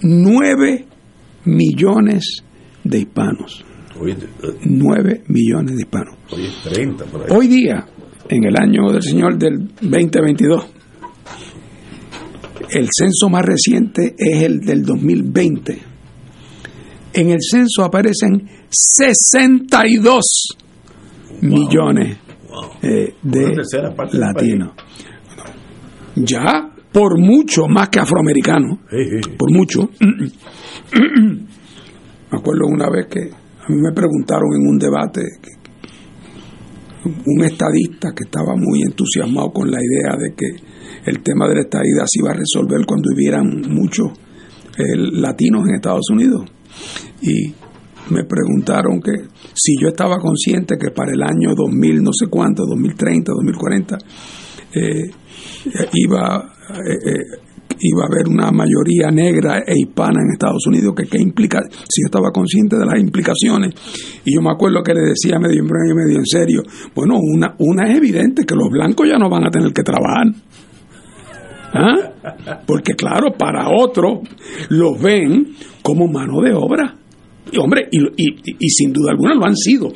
9 millones de hispanos. 9 millones de hispanos. Hoy, 30 por ahí. Hoy día, en el año del Señor del 2022. El censo más reciente es el del 2020. En el censo aparecen 62 wow. millones wow. Eh, de latinos. Ya por mucho más que afroamericanos. Por mucho. Me acuerdo una vez que a mí me preguntaron en un debate un estadista que estaba muy entusiasmado con la idea de que el tema de la estadidad se iba a resolver cuando vivieran muchos eh, latinos en Estados Unidos. Y me preguntaron que si yo estaba consciente que para el año 2000, no sé cuánto, 2030, 2040, eh, iba, eh, iba a haber una mayoría negra e hispana en Estados Unidos, que qué implica, si yo estaba consciente de las implicaciones, y yo me acuerdo que le decía medio en y medio en serio, bueno, una, una es evidente que los blancos ya no van a tener que trabajar. ¿Ah? Porque claro, para otros los ven como mano de obra. Y hombre, y, y, y, sin duda alguna lo han sido.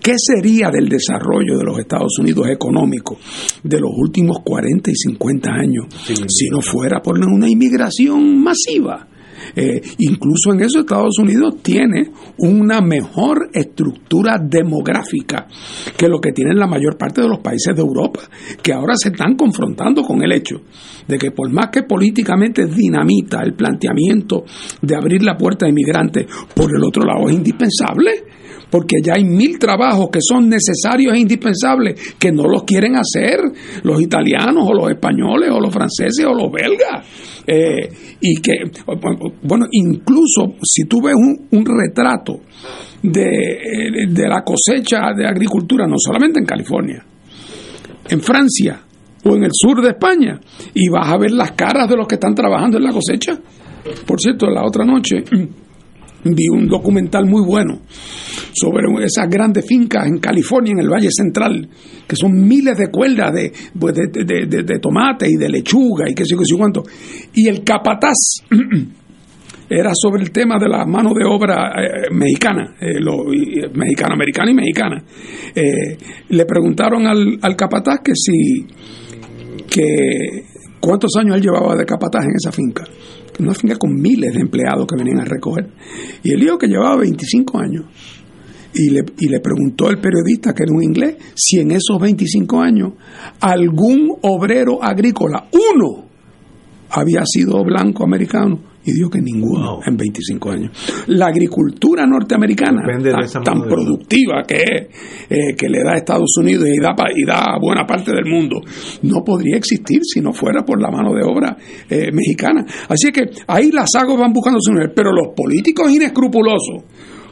¿Qué sería del desarrollo de los Estados Unidos económico de los últimos 40 y 50 años sí, si no fuera por una inmigración masiva? Eh, incluso en eso Estados Unidos tiene una mejor estructura demográfica que lo que tienen la mayor parte de los países de Europa, que ahora se están confrontando con el hecho de que por más que políticamente dinamita el planteamiento de abrir la puerta a inmigrantes, por el otro lado es indispensable porque ya hay mil trabajos que son necesarios e indispensables que no los quieren hacer los italianos o los españoles o los franceses o los belgas. Eh, y que, bueno, incluso si tú ves un, un retrato de, de la cosecha de agricultura, no solamente en California, en Francia o en el sur de España, y vas a ver las caras de los que están trabajando en la cosecha. Por cierto, la otra noche vi un documental muy bueno sobre esas grandes fincas en California, en el Valle Central, que son miles de cuerdas de, pues de, tomate y de lechuga y qué sé yo, qué sé cuánto. Y el capataz era sobre el tema de la mano de obra eh, mexicana, eh, eh, mexicana, americana y mexicana. Le preguntaron al, al capataz que si, que cuántos años él llevaba de capataz en esa finca. Una finca con miles de empleados que venían a recoger. Y él dijo que llevaba 25 años. Y le, y le preguntó el periodista, que era un inglés, si en esos 25 años algún obrero agrícola, uno, había sido blanco americano y dijo que ninguno en 25 años. La agricultura norteamericana, tan, tan productiva que es, eh, que le da a Estados Unidos y da, y da a buena parte del mundo, no podría existir si no fuera por la mano de obra eh, mexicana. Así que ahí las aguas van buscando su nivel, pero los políticos inescrupulosos,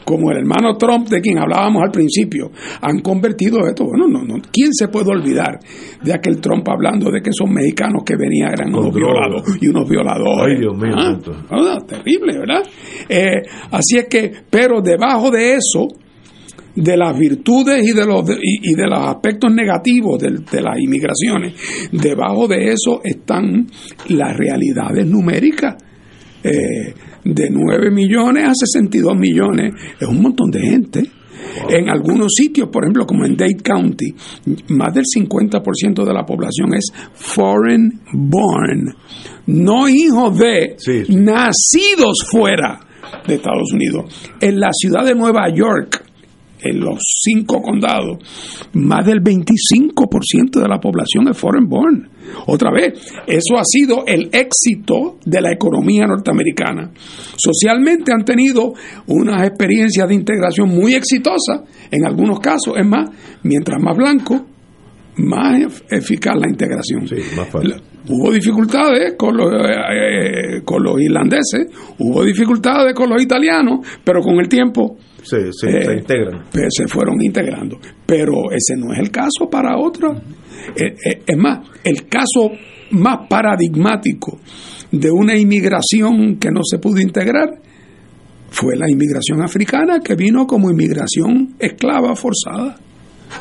como el hermano Trump de quien hablábamos al principio, han convertido esto. Bueno, no, no. ¿Quién se puede olvidar de aquel Trump hablando de que esos mexicanos que venían eran unos violados y unos violadores? Ay, Dios mío, Ah, ah, terrible, ¿verdad? Eh, así es que, pero debajo de eso, de las virtudes y de los y, y de los aspectos negativos de, las inmigraciones, debajo de eso están las realidades numéricas. Eh, de 9 millones a 62 millones es un montón de gente. En algunos sitios, por ejemplo, como en Dade County, más del 50% de la población es foreign born, no hijos de nacidos fuera de Estados Unidos. En la ciudad de Nueva York, en los cinco condados, más del 25% de la población es foreign born. Otra vez, eso ha sido el éxito de la economía norteamericana. Socialmente han tenido unas experiencias de integración muy exitosas, en algunos casos, es más, mientras más blanco, más ef- eficaz la integración. Hubo dificultades con los, eh, eh, con los irlandeses, hubo dificultades con los italianos, pero con el tiempo Se, se, eh, se integran. pues, se fueron integrando. Pero ese no es el caso para otros. Eh, eh, es más, el caso más paradigmático de una inmigración que no se pudo integrar fue la inmigración africana que vino como inmigración esclava forzada.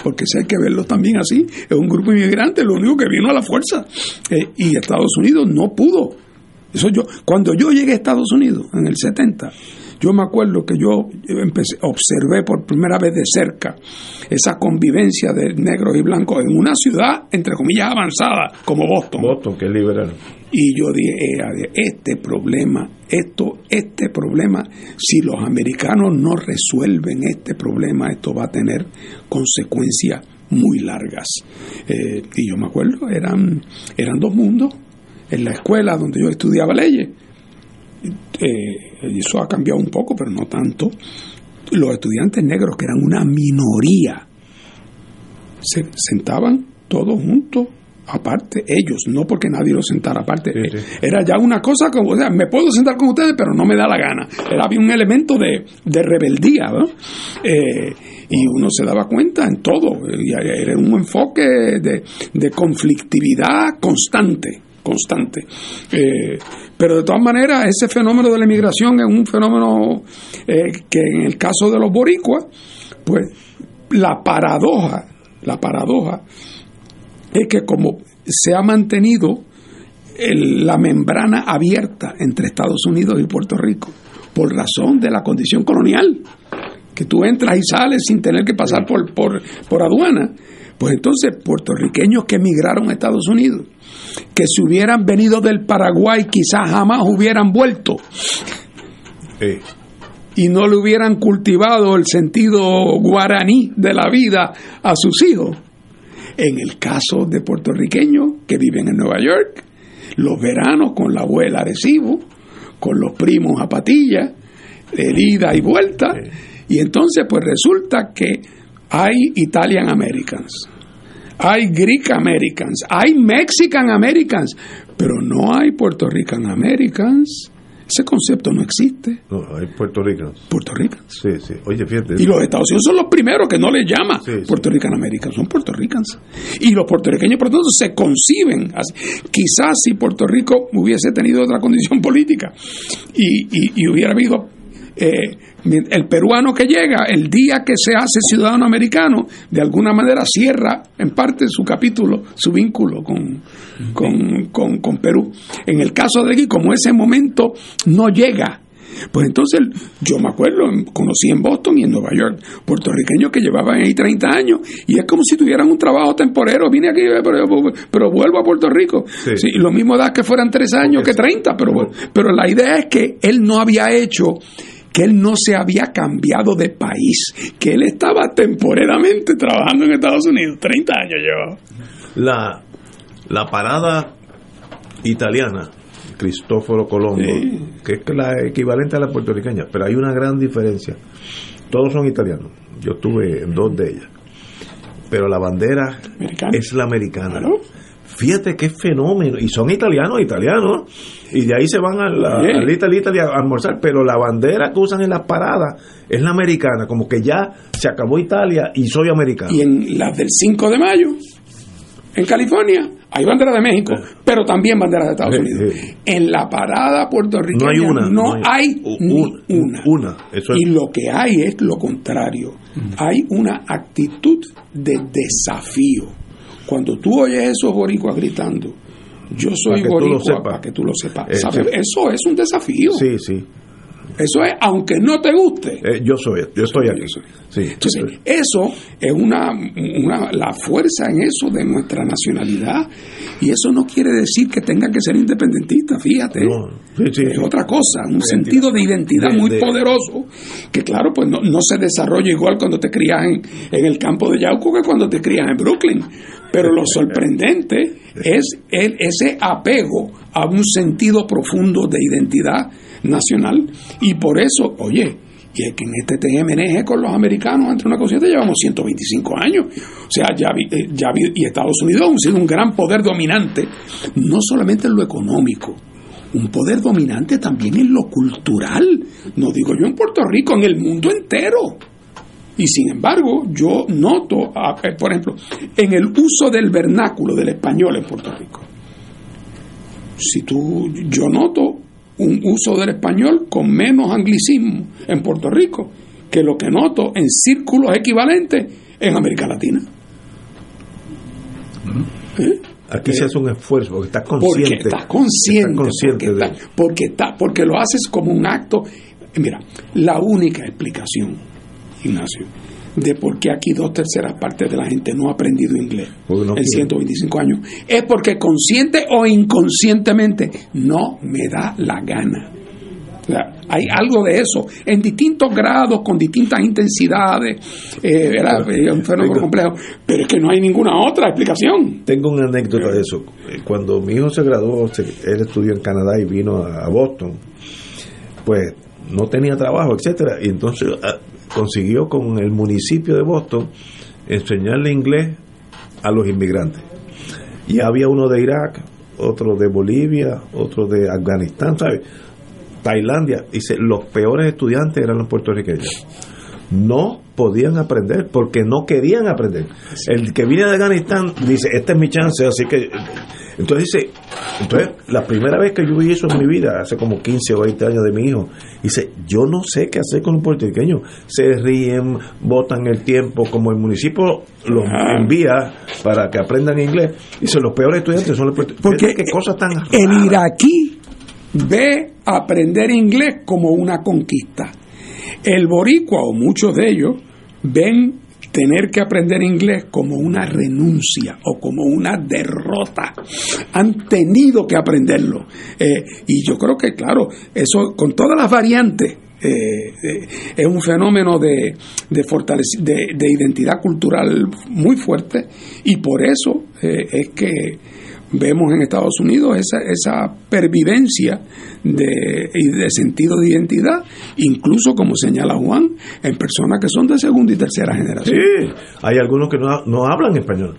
Porque si hay que verlo también así, es un grupo inmigrante, lo único que vino a la fuerza. Eh, y Estados Unidos no pudo. Eso yo, cuando yo llegué a Estados Unidos en el 70, yo me acuerdo que yo empecé, observé por primera vez de cerca esa convivencia de negros y blancos en una ciudad, entre comillas, avanzada, como Boston. Boston, que es liberal. Y yo dije, este problema, esto, este problema, si los americanos no resuelven este problema, esto va a tener consecuencias muy largas. Eh, y yo me acuerdo, eran, eran dos mundos. En la escuela donde yo estudiaba leyes, eh, eso ha cambiado un poco, pero no tanto. Los estudiantes negros, que eran una minoría, se sentaban todos juntos aparte ellos, no porque nadie los sentara aparte. Era ya una cosa como, o sea, me puedo sentar con ustedes, pero no me da la gana. Era había un elemento de, de rebeldía, ¿no? Eh, y uno se daba cuenta en todo. Y era un enfoque de, de conflictividad constante constante. Eh, pero de todas maneras, ese fenómeno de la inmigración es un fenómeno eh, que en el caso de los boricuas, pues la paradoja, la paradoja es que como se ha mantenido la membrana abierta entre Estados Unidos y Puerto Rico por razón de la condición colonial, que tú entras y sales sin tener que pasar por, por, por aduana, pues entonces puertorriqueños que emigraron a Estados Unidos, que si hubieran venido del Paraguay quizás jamás hubieran vuelto. Y no le hubieran cultivado el sentido guaraní de la vida a sus hijos. En el caso de puertorriqueños que viven en Nueva York, los veranos con la abuela Arecibo, con los primos a patilla, de ida y vuelta, y entonces pues resulta que hay Italian Americans, hay Greek Americans, hay Mexican Americans, pero no hay Puerto Rican Americans. Ese concepto no existe. No, hay Puerto Rico. Puerto Rico. Sí, sí. Oye, fíjate. Y los Estados Unidos son los primeros que no les llama Puerto Rican Americans, son puertorricanos. Y los puertorriqueños, por lo tanto, se conciben así. Quizás si Puerto Rico hubiese tenido otra condición política y, y- y hubiera habido eh, el peruano que llega, el día que se hace ciudadano americano, de alguna manera cierra en parte su capítulo, su vínculo con, con, con- con Perú. En el caso de aquí, como ese momento no llega, Pues entonces yo me acuerdo, conocí en Boston y en Nueva York puertorriqueños que llevaban ahí 30 años y es como si tuvieran un trabajo temporero. Vine aquí, pero, pero vuelvo a Puerto Rico. Sí. lo mismo da que fueran tres años que 30, pero, pero la idea es que él no había hecho que él no se había cambiado de país, que él estaba temporeramente trabajando en Estados Unidos. 30 años llevaba. La, la parada italiana, Cristóforo Colombo, que es la equivalente a la puertorriqueña, pero hay una gran diferencia. Todos son italianos. Yo estuve en dos de ellas. Pero la bandera es la americana. Fíjate qué fenómeno. Y son italianos, italianos. Y de ahí se van a la, a Italia a almorzar. Pero la bandera que usan en las paradas es la americana. Como que ya se acabó Italia y soy americano. Y en las del 5 de mayo, en California, hay bandera de México, pero también bandera de Estados Unidos. En la parada puertorriqueña no hay una. No, hay, una. una. y lo que hay es lo contrario. Hay una actitud de desafío cuando tú oyes esos boricuas gritando, yo soy boricua, para que tú lo sepas. Eh, Eso es un desafío. Sí, sí. Eso es, aunque no te guste. Eh, yo soy, yo estoy aquí. Sí, Entonces, eso es una, una, la fuerza en eso de nuestra nacionalidad. Y eso no quiere decir que tenga que ser independentista, fíjate. es otra cosa, un sentido de identidad muy poderoso, que claro, pues no, no, se desarrolla igual cuando te crías en, en el campo de Yauco que cuando te crías en Brooklyn. Pero lo sorprendente es el, ese apego a un sentido profundo de identidad nacional. Y por eso, oye, y es que en este TMNG con los americanos entre una cosa y llevamos 125 años. O sea, ya, eh, ya y Estados Unidos ha sido un gran poder dominante, no solamente en lo económico, un poder dominante también en lo cultural. No digo yo en Puerto Rico, en el mundo entero. Y sin embargo, yo noto, eh, por ejemplo, en el uso del vernáculo del español en Puerto Rico. Si tú, yo noto un uso del español con menos anglicismo en Puerto Rico que lo que noto en círculos equivalentes en América Latina. ¿Eh? Aquí se hace un esfuerzo porque estás consciente. Porque estás consciente. porque, está, porque lo haces como un acto. Mira, la única explicación Ignacio, de por qué aquí dos terceras partes de la gente no ha aprendido inglés en 125 años, es porque consciente o inconscientemente no me da la gana. hay algo de eso, en distintos grados, con distintas intensidades, eh, es un fenómeno complejo, pero es que no hay ninguna otra explicación. Tengo una anécdota de eso. Cuando mi hijo se graduó, él estudió en Canadá y vino a Boston, pues no tenía trabajo, etcétera, y entonces ah, consiguió con el municipio de Boston enseñarle inglés a los inmigrantes. Y había uno de Irak, otro de Bolivia, otro de Afganistán, ¿sabes? Tailandia. Dice, los peores estudiantes eran los puertorriqueños. No podían aprender porque no querían aprender. El que viene de Afganistán dice, esta es mi chance, así que entonces dice, entonces la primera vez que yo vi eso en mi vida, hace como 15 o 20 años de mi hijo, dice, yo no sé qué hacer con los puertorriqueños. Se ríen, botan el tiempo, como el municipio los envía para que aprendan inglés. Dice, los peores estudiantes son los puertorriqueños. Porque qué cosas tan el iraquí ve aprender inglés como una conquista. El boricua o muchos de ellos ven tener que aprender inglés como una renuncia o como una derrota. Han tenido que aprenderlo. Eh, y yo creo que, claro, eso con todas las variantes eh, eh, es un fenómeno de, de, de, identidad cultural muy fuerte y por eso es que vemos en Estados Unidos esa, esa pervivencia de, de sentido de identidad, incluso como señala Juan, en personas que son de segunda y tercera generación. Sí, hay algunos que no, no hablan español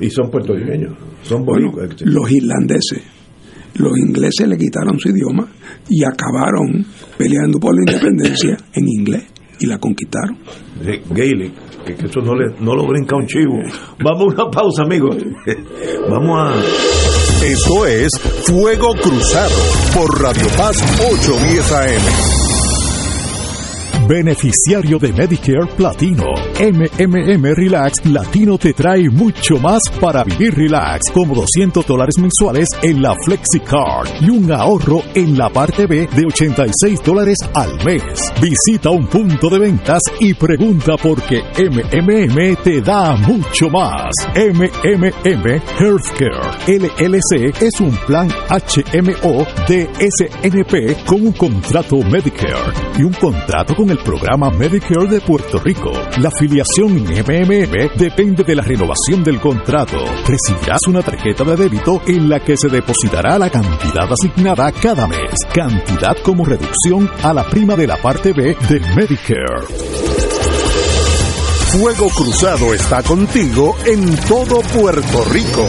y son puertorriqueños, son boricuas. los irlandeses, los ingleses le quitaron su idioma y acabaron peleando por la independencia en inglés y la conquistaron. Gaelic, que, eso no, le, no lo brinca un chivo. Vamos a una pausa, amigos. Vamos a... Esto es Fuego Cruzado por Radio Paz 810 AM. Beneficiario de Medicare Platino. MMM Relax Latino te trae mucho más para vivir relax, como 200 dólares mensuales en la FlexiCard y un ahorro en la parte B de 86 dólares al mes. Visita un punto de ventas y pregunta por qué MMM te da mucho más. MMM Healthcare LLC es un plan HMO de SNP con un contrato Medicare y un contrato con el programa Medicare de Puerto Rico. La afiliación en MMM depende de la renovación del contrato. Recibirás una tarjeta de débito en la que se depositará la cantidad asignada cada mes. Cantidad como reducción a la prima de la parte B de Medicare. Fuego Cruzado está contigo en todo Puerto Rico.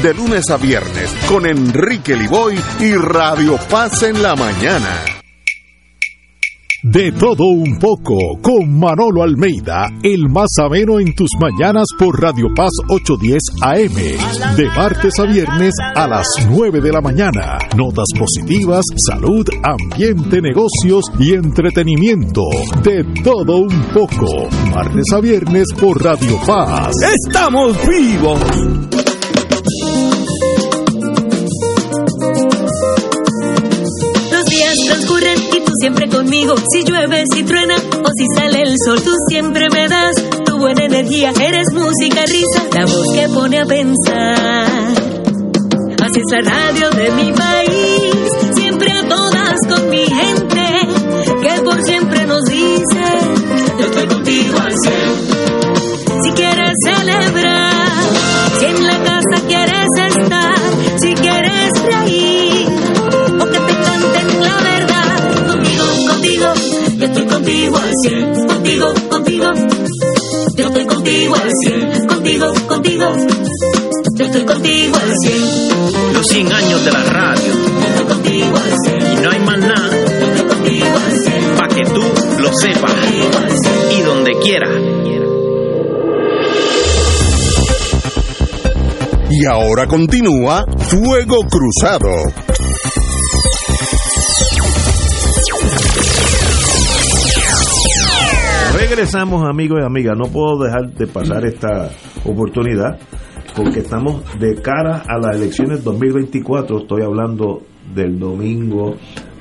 de lunes a viernes con Enrique Liboy y Radio Paz en la mañana. De todo un poco con Manolo Almeida, el más ameno en tus mañanas por Radio Paz 810 AM, de martes a viernes a las 9 de la mañana. Notas positivas, salud, ambiente, negocios y entretenimiento. De todo un poco, martes a viernes por Radio Paz. ¡Estamos vivos! Conmigo. Si llueve, si truena o si sale el sol, tú siempre me das tu buena energía. Eres música, risa, la voz que pone a pensar. Así es la radio de mi país, siempre a todas con mi gente, que por siempre nos dice, yo estoy contigo al. Si quieres contigo al cien, contigo, contigo, yo estoy contigo al cien. Los 100 años de la radio. Y no hay más nada. Para que tú lo sepas. Y donde quiera. Y ahora continúa Fuego Cruzado. Regresamos amigos y amigas, no puedo dejar de pasar esta oportunidad porque estamos de cara a las elecciones 2024, estoy hablando del domingo,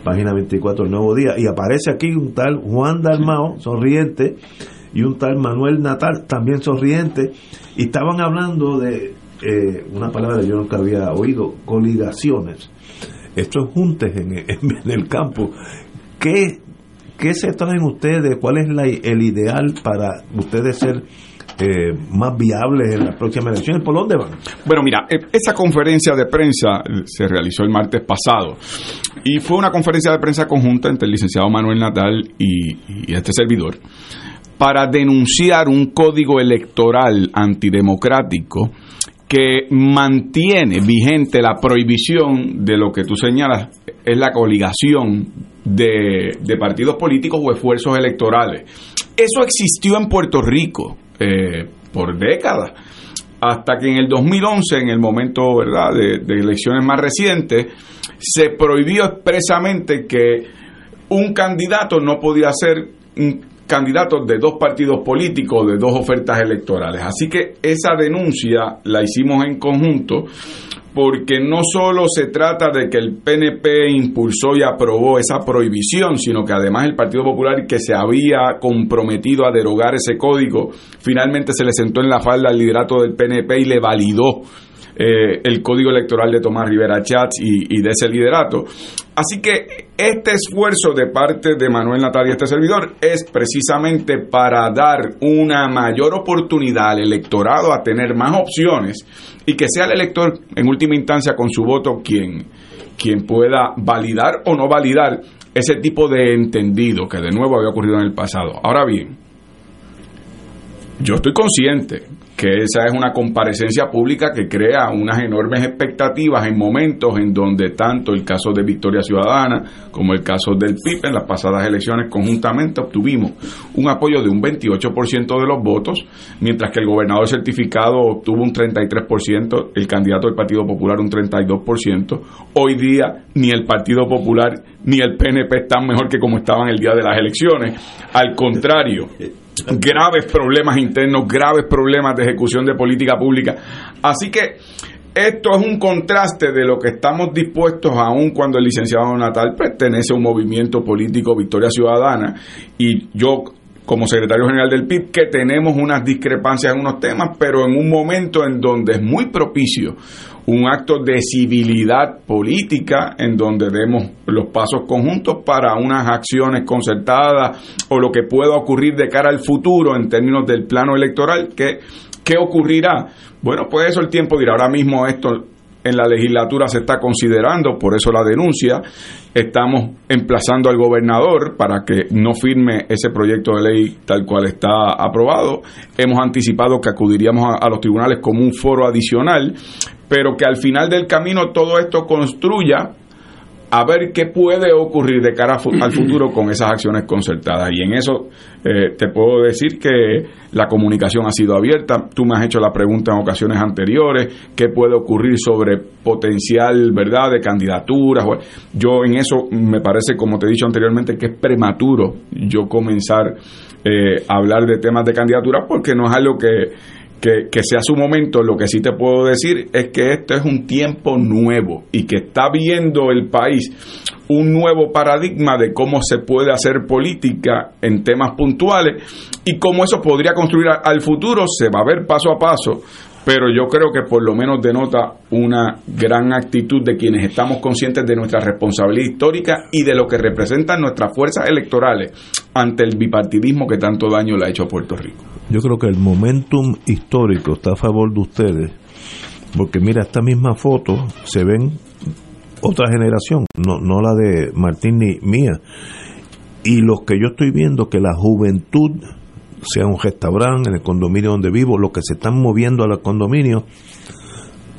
página 24 del Nuevo Día, y aparece aquí un tal Juan Dalmao, sonriente, y un tal Manuel Natal, también sonriente, y estaban hablando de eh, una palabra que yo nunca había oído, coligaciones. Esto es juntes en, en- en el campo. ¿Qué, ¿Qué se traen ustedes? ¿Cuál es el ideal para ustedes ser eh, más viables en las próximas elecciones? ¿Por dónde van? Bueno, mira, eh, esa conferencia de prensa eh, se realizó el martes pasado y fue una conferencia de prensa conjunta entre el licenciado Manuel Natal y, y este servidor para denunciar un código electoral antidemocrático que mantiene vigente la prohibición de lo que tú señalas es la coligación de, de partidos políticos o esfuerzos electorales. Eso existió en Puerto Rico eh, por décadas hasta que en el 2011, en el momento ¿verdad? De, elecciones más recientes, se prohibió expresamente que un candidato no podía ser un candidato de dos partidos políticos, de dos ofertas electorales. Así que esa denuncia la hicimos en conjunto porque no solo se trata de que el PNP impulsó y aprobó esa prohibición, sino que además el Partido Popular que se había comprometido a derogar ese código, finalmente se le sentó en la falda al liderato del PNP y le validó eh, el código electoral de Tomás Rivera Chats y, de ese liderato. Así que este esfuerzo de parte de Manuel Natal y este servidor es precisamente para dar una mayor oportunidad al electorado a tener más opciones y que sea el elector en última instancia con su voto quien, quien pueda validar o no validar ese tipo de entendido que de nuevo había ocurrido en el pasado. Ahora bien, yo estoy consciente que esa es una comparecencia pública que crea unas enormes expectativas en momentos en donde tanto el caso de Victoria Ciudadana como el caso del PIB en las pasadas elecciones conjuntamente obtuvimos un apoyo de un 28% de los votos, mientras que el gobernador certificado obtuvo un 33%, el candidato del Partido Popular un 32%. Hoy día ni el Partido Popular ni el PNP están mejor que como estaban el día de las elecciones. Al contrario, graves problemas internos, graves problemas de ejecución de política pública. Así que esto es un contraste de lo que estamos dispuestos, aún cuando el licenciado Natal pertenece a un movimiento político Victoria Ciudadana, y yo como secretario general del PIB, que tenemos unas discrepancias en unos temas, pero en un momento en donde es muy propicio un acto de civilidad política en donde demos los pasos conjuntos para unas acciones concertadas o lo que pueda ocurrir de cara al futuro en términos del plano electoral, que ¿qué ocurrirá? Bueno, pues eso el tiempo dirá. Ahora mismo esto en la legislatura se está considerando, por eso la denuncia. Estamos emplazando al gobernador para que no firme ese proyecto de ley tal cual está aprobado. Hemos anticipado que acudiríamos a, los tribunales como un foro adicional, pero que al final del camino todo esto construya a ver qué puede ocurrir de cara al futuro con esas acciones concertadas. Y en eso eh, te puedo decir que la comunicación ha sido abierta. Tú me has hecho la pregunta en ocasiones anteriores, qué puede ocurrir sobre potencial, ¿verdad?, de candidaturas. Yo en eso me parece, como te he dicho anteriormente, que es prematuro yo comenzar eh, a hablar de temas de candidaturas porque no es algo que que, sea su momento, lo que sí te puedo decir es que esto es un tiempo nuevo y que está viendo el país un nuevo paradigma de cómo se puede hacer política en temas puntuales y cómo eso podría construir al futuro, se va a ver paso a paso, pero yo creo que por lo menos denota una gran actitud de quienes estamos conscientes de nuestra responsabilidad histórica y de lo que representan nuestras fuerzas electorales ante el bipartidismo que tanto daño le ha hecho a Puerto Rico. Yo creo que el momentum histórico está a favor de ustedes, porque mira, esta misma foto se ven otra generación, no, no la de Martín ni mía, y los que yo estoy viendo que la juventud sea un restaurante, en el condominio donde vivo, los que se están moviendo a los condominios,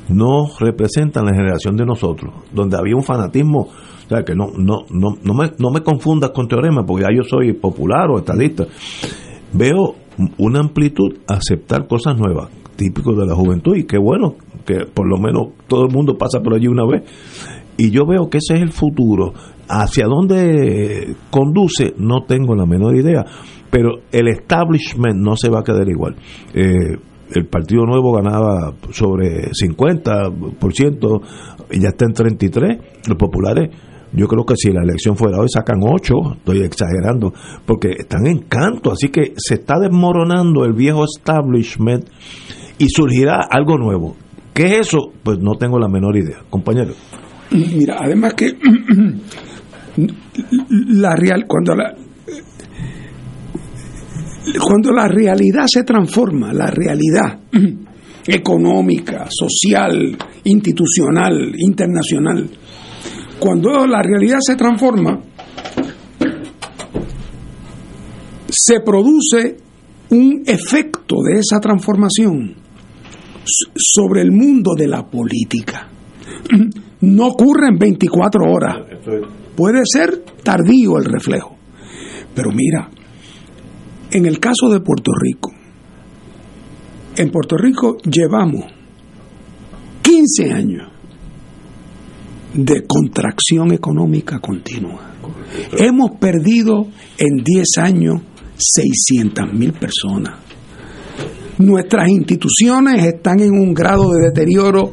no representan la generación de nosotros, donde había un fanatismo, o sea, que no, no, no, no, me, no me confundas con teorema, porque ya yo soy popular o estadista. Veo una amplitud a aceptar cosas nuevas, típico de la juventud, y qué bueno que por lo menos todo el mundo pasa por allí una vez. Y yo veo que ese es el futuro. Hacia dónde conduce, no tengo la menor idea pero el establishment no se va a quedar igual. Eh, el Partido Nuevo ganaba sobre 50%, y ya está en 33%. Los populares, yo creo que si la elección fuera hoy sacan 8, estoy exagerando, porque están en canto, así que se está desmoronando el viejo establishment y surgirá algo nuevo. ¿Qué es eso? Pues no tengo la menor idea, compañero. Mira, además que la real cuando la, cuando la realidad se transforma, la realidad económica, social, institucional, internacional, cuando la realidad se transforma, se produce un efecto de esa transformación sobre el mundo de la política. No ocurre en 24 horas. Puede ser tardío el reflejo. Pero mira, en el caso de Puerto Rico, En Puerto Rico llevamos 15 años de contracción económica continua. Hemos perdido en 10 años 600 mil personas. Nuestras instituciones están en un grado de deterioro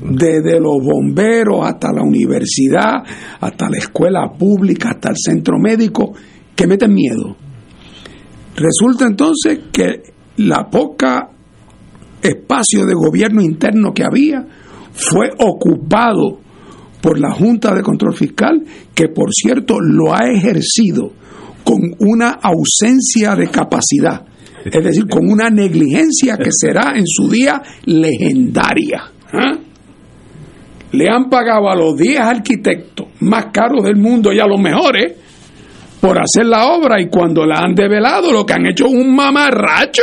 desde los bomberos hasta la universidad, hasta la escuela pública, hasta el centro médico, que meten miedo. Resulta entonces que la poca espacio de gobierno interno que había fue ocupado por la Junta de Control Fiscal, que por cierto lo ha ejercido con una ausencia de capacidad, es decir, con una negligencia que será en su día legendaria. ¿ah? Le han pagado a los 10 arquitectos más caros del mundo y a los mejores por hacer la obra y cuando la han develado lo que han hecho es un mamarracho.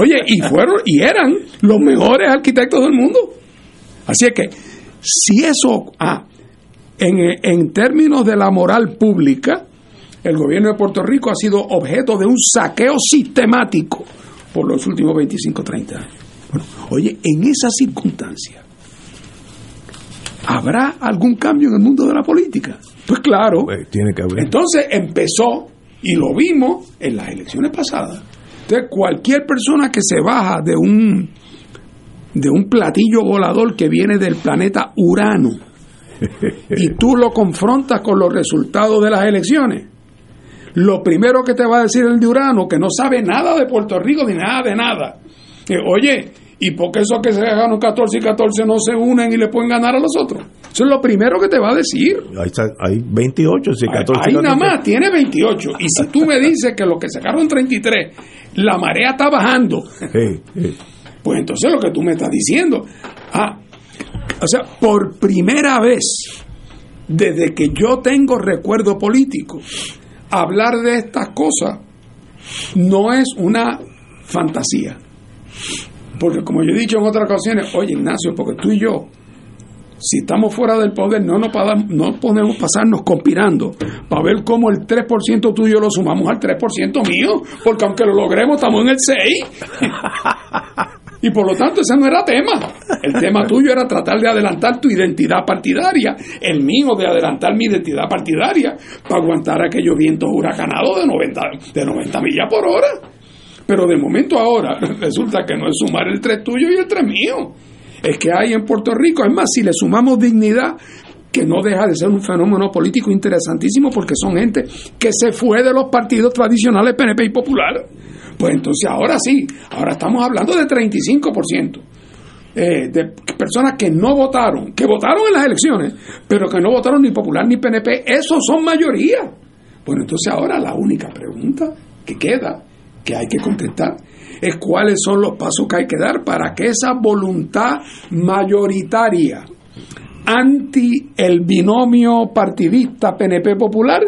Oye, y fueron y eran los mejores arquitectos del mundo. Así es que si eso, ah, en, en términos de la moral pública, el gobierno de Puerto Rico ha sido objeto de un saqueo sistemático por los últimos 25 30 años. Oye, en esa circunstancia, ¿habrá algún cambio en el mundo de la política? Pues claro. tiene que haber. Entonces empezó, y lo vimos en las elecciones pasadas. Entonces, cualquier persona que se baja de un de un platillo volador que viene del planeta Urano y tú lo confrontas con los resultados de las elecciones, lo primero que te va a decir el de Urano, que no sabe nada de Puerto Rico ni nada de nada, que, oye, ¿y por qué esos que se ganan 14 y 14 no se unen y le pueden ganar a los otros? Eso es lo primero que te va a decir. Ahí está, hay 28, si 14. Ahí 14. nada más tiene 28. Y si tú me dices que los que sacaron 33, la marea está bajando, Sí, sí. pues entonces lo que tú me estás diciendo, ah, o sea, por primera vez desde que yo tengo recuerdo político, hablar de estas cosas no es una fantasía. Porque como yo he dicho en otras ocasiones, oye Ignacio, porque tú y yo, si estamos fuera del poder, no nos no podemos pasarnos conspirando para ver cómo el 3% tuyo lo sumamos al 3% mío, porque aunque lo logremos, estamos en el 6%. Y por lo tanto ese no era tema. El tema tuyo era tratar de adelantar tu identidad partidaria, el mío de adelantar mi identidad partidaria para aguantar aquellos vientos huracanados de 90, de 90 millas por hora. Pero de momento ahora resulta que no es sumar el 3 tuyo y el 3 mío. Es que hay en Puerto Rico, es más, si le sumamos dignidad, que no deja de ser un fenómeno político interesantísimo porque son gente que se fue de los partidos tradicionales PNP y Popular. Pues entonces ahora sí, ahora estamos hablando de 35% eh, de personas que no votaron, que votaron en las elecciones, pero que no votaron ni Popular ni PNP, esos son mayoría. Bueno, entonces ahora la única pregunta que queda, que hay que contestar, es cuáles son los pasos que hay que dar para que esa voluntad mayoritaria anti el binomio partidista PNP Popular,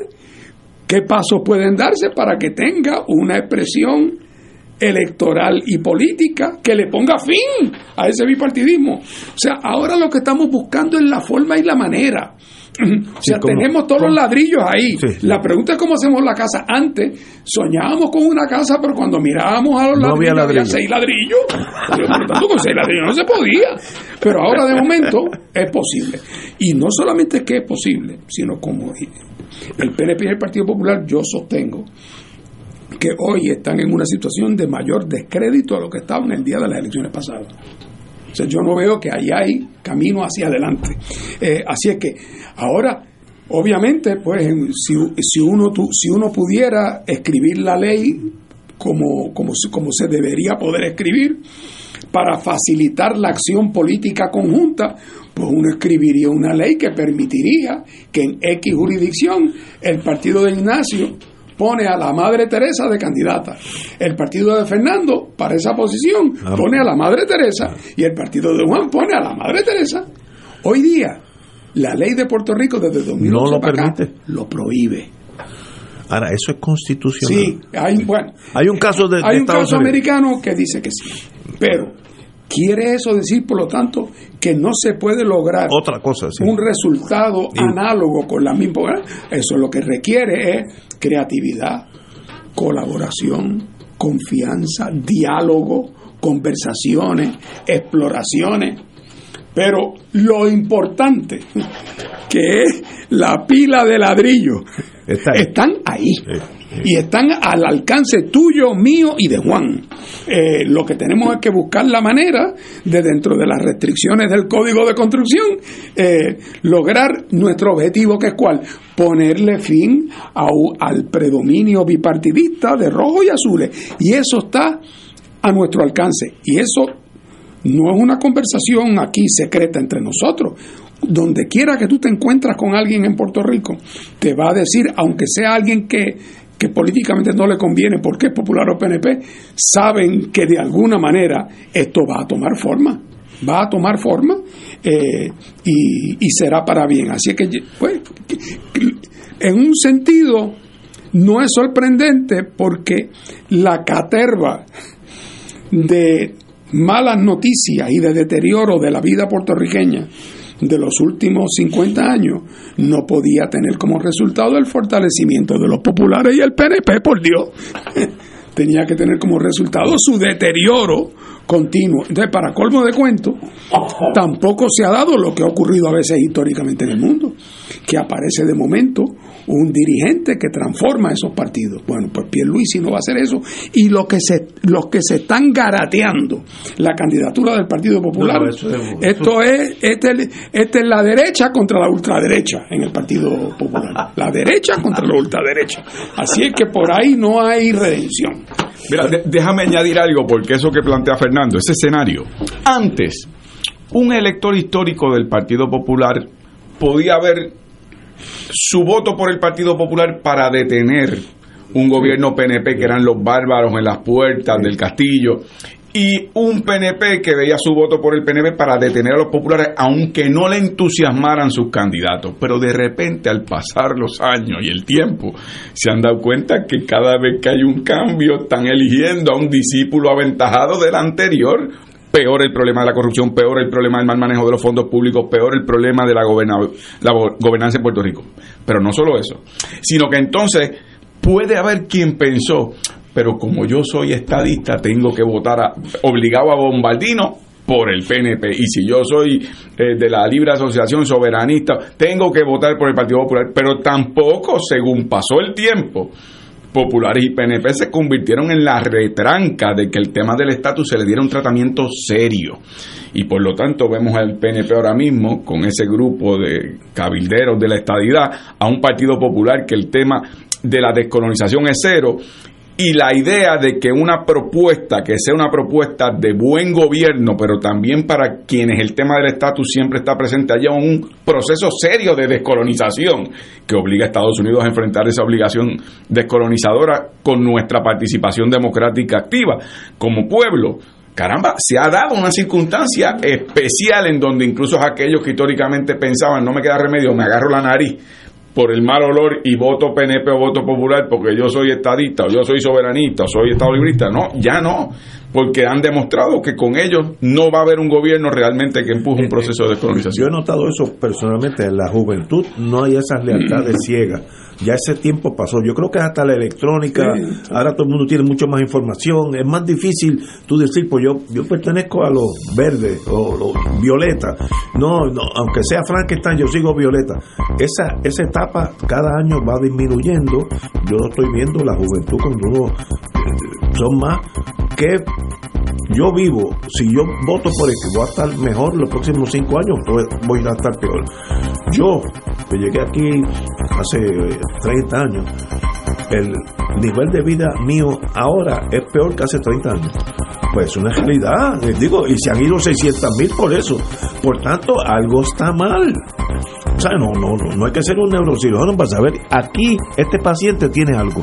qué pasos pueden darse para que tenga una expresión electoral y política que le ponga fin a ese bipartidismo. O sea, ahora lo que estamos buscando es la forma y la manera. O sea, tenemos todos los ladrillos ahí. Sí. La pregunta es cómo hacemos la casa. Antes soñábamos con una casa, pero cuando mirábamos a los No había ladrillos, había ladrillo. seis ladrillos. Por lo tanto, con seis ladrillos no se podía. Pero ahora de momento es posible. Y no solamente es que es posible, sino como el PNP y el Partido Popular, yo sostengo que hoy están en una situación de mayor descrédito a lo que estaban el día de las elecciones pasadas. O sea, yo no veo que ahí hay camino hacia adelante. Eh, así es que ahora, obviamente, pues si, si, uno, si uno pudiera escribir la ley como, como, como se debería poder escribir para facilitar la acción política conjunta, pues uno escribiría una ley que permitiría que en X jurisdicción el partido de Ignacio pone a la Madre Teresa de candidata. El partido de Fernando, para esa posición, Ah. pone a la Madre Teresa y el partido de Juan pone a la Madre Teresa. Hoy día, la ley de Puerto Rico desde 2011 No lo para acá, permite. lo prohíbe. Ahora, eso es constitucional. Sí, hay, bueno, Hay un caso de, de hay un Estados caso Unidos. americano que dice que sí, pero quiere eso decir, por lo tanto, que no se puede lograr Otra cosa, sí. un resultado análogo con la misma. Eso lo que requiere es creatividad, colaboración, confianza, diálogo, conversaciones, exploraciones, pero lo importante, que es la pila de ladrillo, están ahí. Y están al alcance tuyo, mío y de Juan. Eh, lo que tenemos es que buscar la manera de, dentro de las restricciones del código de construcción, eh, lograr nuestro objetivo, que es cuál? Ponerle fin al predominio bipartidista de rojo y azules. Y eso está a nuestro alcance. Y eso no es una conversación aquí secreta entre nosotros. Donde quiera que tú te encuentras con alguien en Puerto Rico, te va a decir, aunque sea alguien que, que políticamente no le conviene porque es popular o PNP, saben que de alguna manera esto va a tomar forma. Va a tomar forma eh, y, será para bien. Así que, pues, en un sentido, no es sorprendente porque la caterva de malas noticias y de deterioro de la vida puertorriqueña de los últimos 50 años no podía tener como resultado el fortalecimiento de los populares y el PNP, por Dios. Tenía que tener como resultado su deterioro continuo. Entonces, para colmo de cuento, tampoco se ha dado lo que ha ocurrido a veces históricamente en el mundo, que aparece de momento un dirigente que transforma esos partidos. Bueno, pues Pierluisi no va a hacer eso. Y los que se, los que se están garateando la candidatura del Partido Popular, esto es, este, este es la derecha contra la ultraderecha en el Partido Popular. La derecha contra la ultraderecha. Así es que por ahí no hay redención. Mira, déjame añadir algo, porque eso que plantea Fernando, ese escenario. Antes, un elector histórico del Partido Popular podía haber su voto por el Partido Popular para detener un gobierno PNP que eran los bárbaros en las puertas del castillo y un PNP que veía su voto por el PNP para detener a los populares, aunque no le entusiasmaran sus candidatos. Pero de repente, al pasar los años y el tiempo, se han dado cuenta que cada vez que hay un cambio, están eligiendo a un discípulo aventajado del anterior peor el problema de la corrupción, peor el problema del mal manejo de los fondos públicos, peor el problema de la, la gobernanza en Puerto Rico. Pero no solo eso, sino que entonces puede haber quien pensó, pero como yo soy estadista, tengo que votar obligado a Bombardino por el PNP. Y si yo soy eh, de la Libre Asociación Soberanista, tengo que votar por el Partido Popular. Pero tampoco, según pasó el tiempo, populares y PNP se convirtieron en la retranca de que el tema del estatus se le diera un tratamiento serio. Y por lo tanto vemos al PNP ahora mismo con ese grupo de cabilderos de la estadidad a un partido popular que el tema de la descolonización es cero y la idea de que una propuesta, que sea una propuesta de buen gobierno, pero también para quienes el tema del estatus siempre está presente, haya un proceso serio de descolonización que obliga a Estados Unidos a enfrentar esa obligación descolonizadora con nuestra participación democrática activa como pueblo caramba, se ha dado una circunstancia especial en donde incluso aquellos que históricamente pensaban no me queda remedio, me agarro la nariz por el mal olor y voto PNP o voto popular porque yo soy estadista o yo soy soberanista o soy estado librista. No, ya no, porque han demostrado que con ellos no va a haber un gobierno realmente que empuje un proceso de descolonización. Yo he notado eso personalmente, en la juventud no hay esas lealtades ciegas ya ese tiempo pasó. Yo creo que hasta la electrónica, ahora todo el mundo tiene mucho más información, es más difícil tú decir, pues yo, yo pertenezco a los verdes o los violetas. No, no, aunque sea Frankenstein, yo sigo violeta. Esa, esa etapa cada año va disminuyendo. Yo estoy viendo la juventud cuando uno eh, son más que yo vivo, si yo voto por el que voy a estar mejor los próximos cinco años, pues voy a estar peor. Yo, que llegué aquí hace 30 años, el nivel de vida mío ahora es peor que hace 30 años. Pues es una realidad, les digo, y se han ido 600 mil por eso. Por tanto, algo está mal. O sea, no, no, no, no hay que ser un neurocirujano para saber, aquí este paciente tiene algo.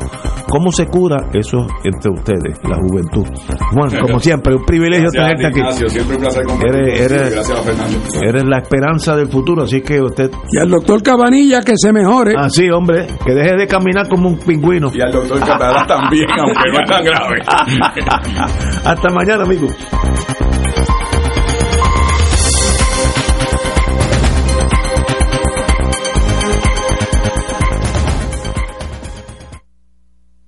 ¿Cómo se cura? Eso entre ustedes, la juventud. Juan, como siempre, un privilegio tenerte aquí. siempre un placer eres, eres, Gracias, Fernando. Eres la esperanza del futuro, así que usted... Y al doctor Cabanilla que se mejore. Ah, sí, hombre, que deje de caminar como un pingüino. Y al doctor Catalá también, aunque no es tan grave. Hasta mañana, amigos.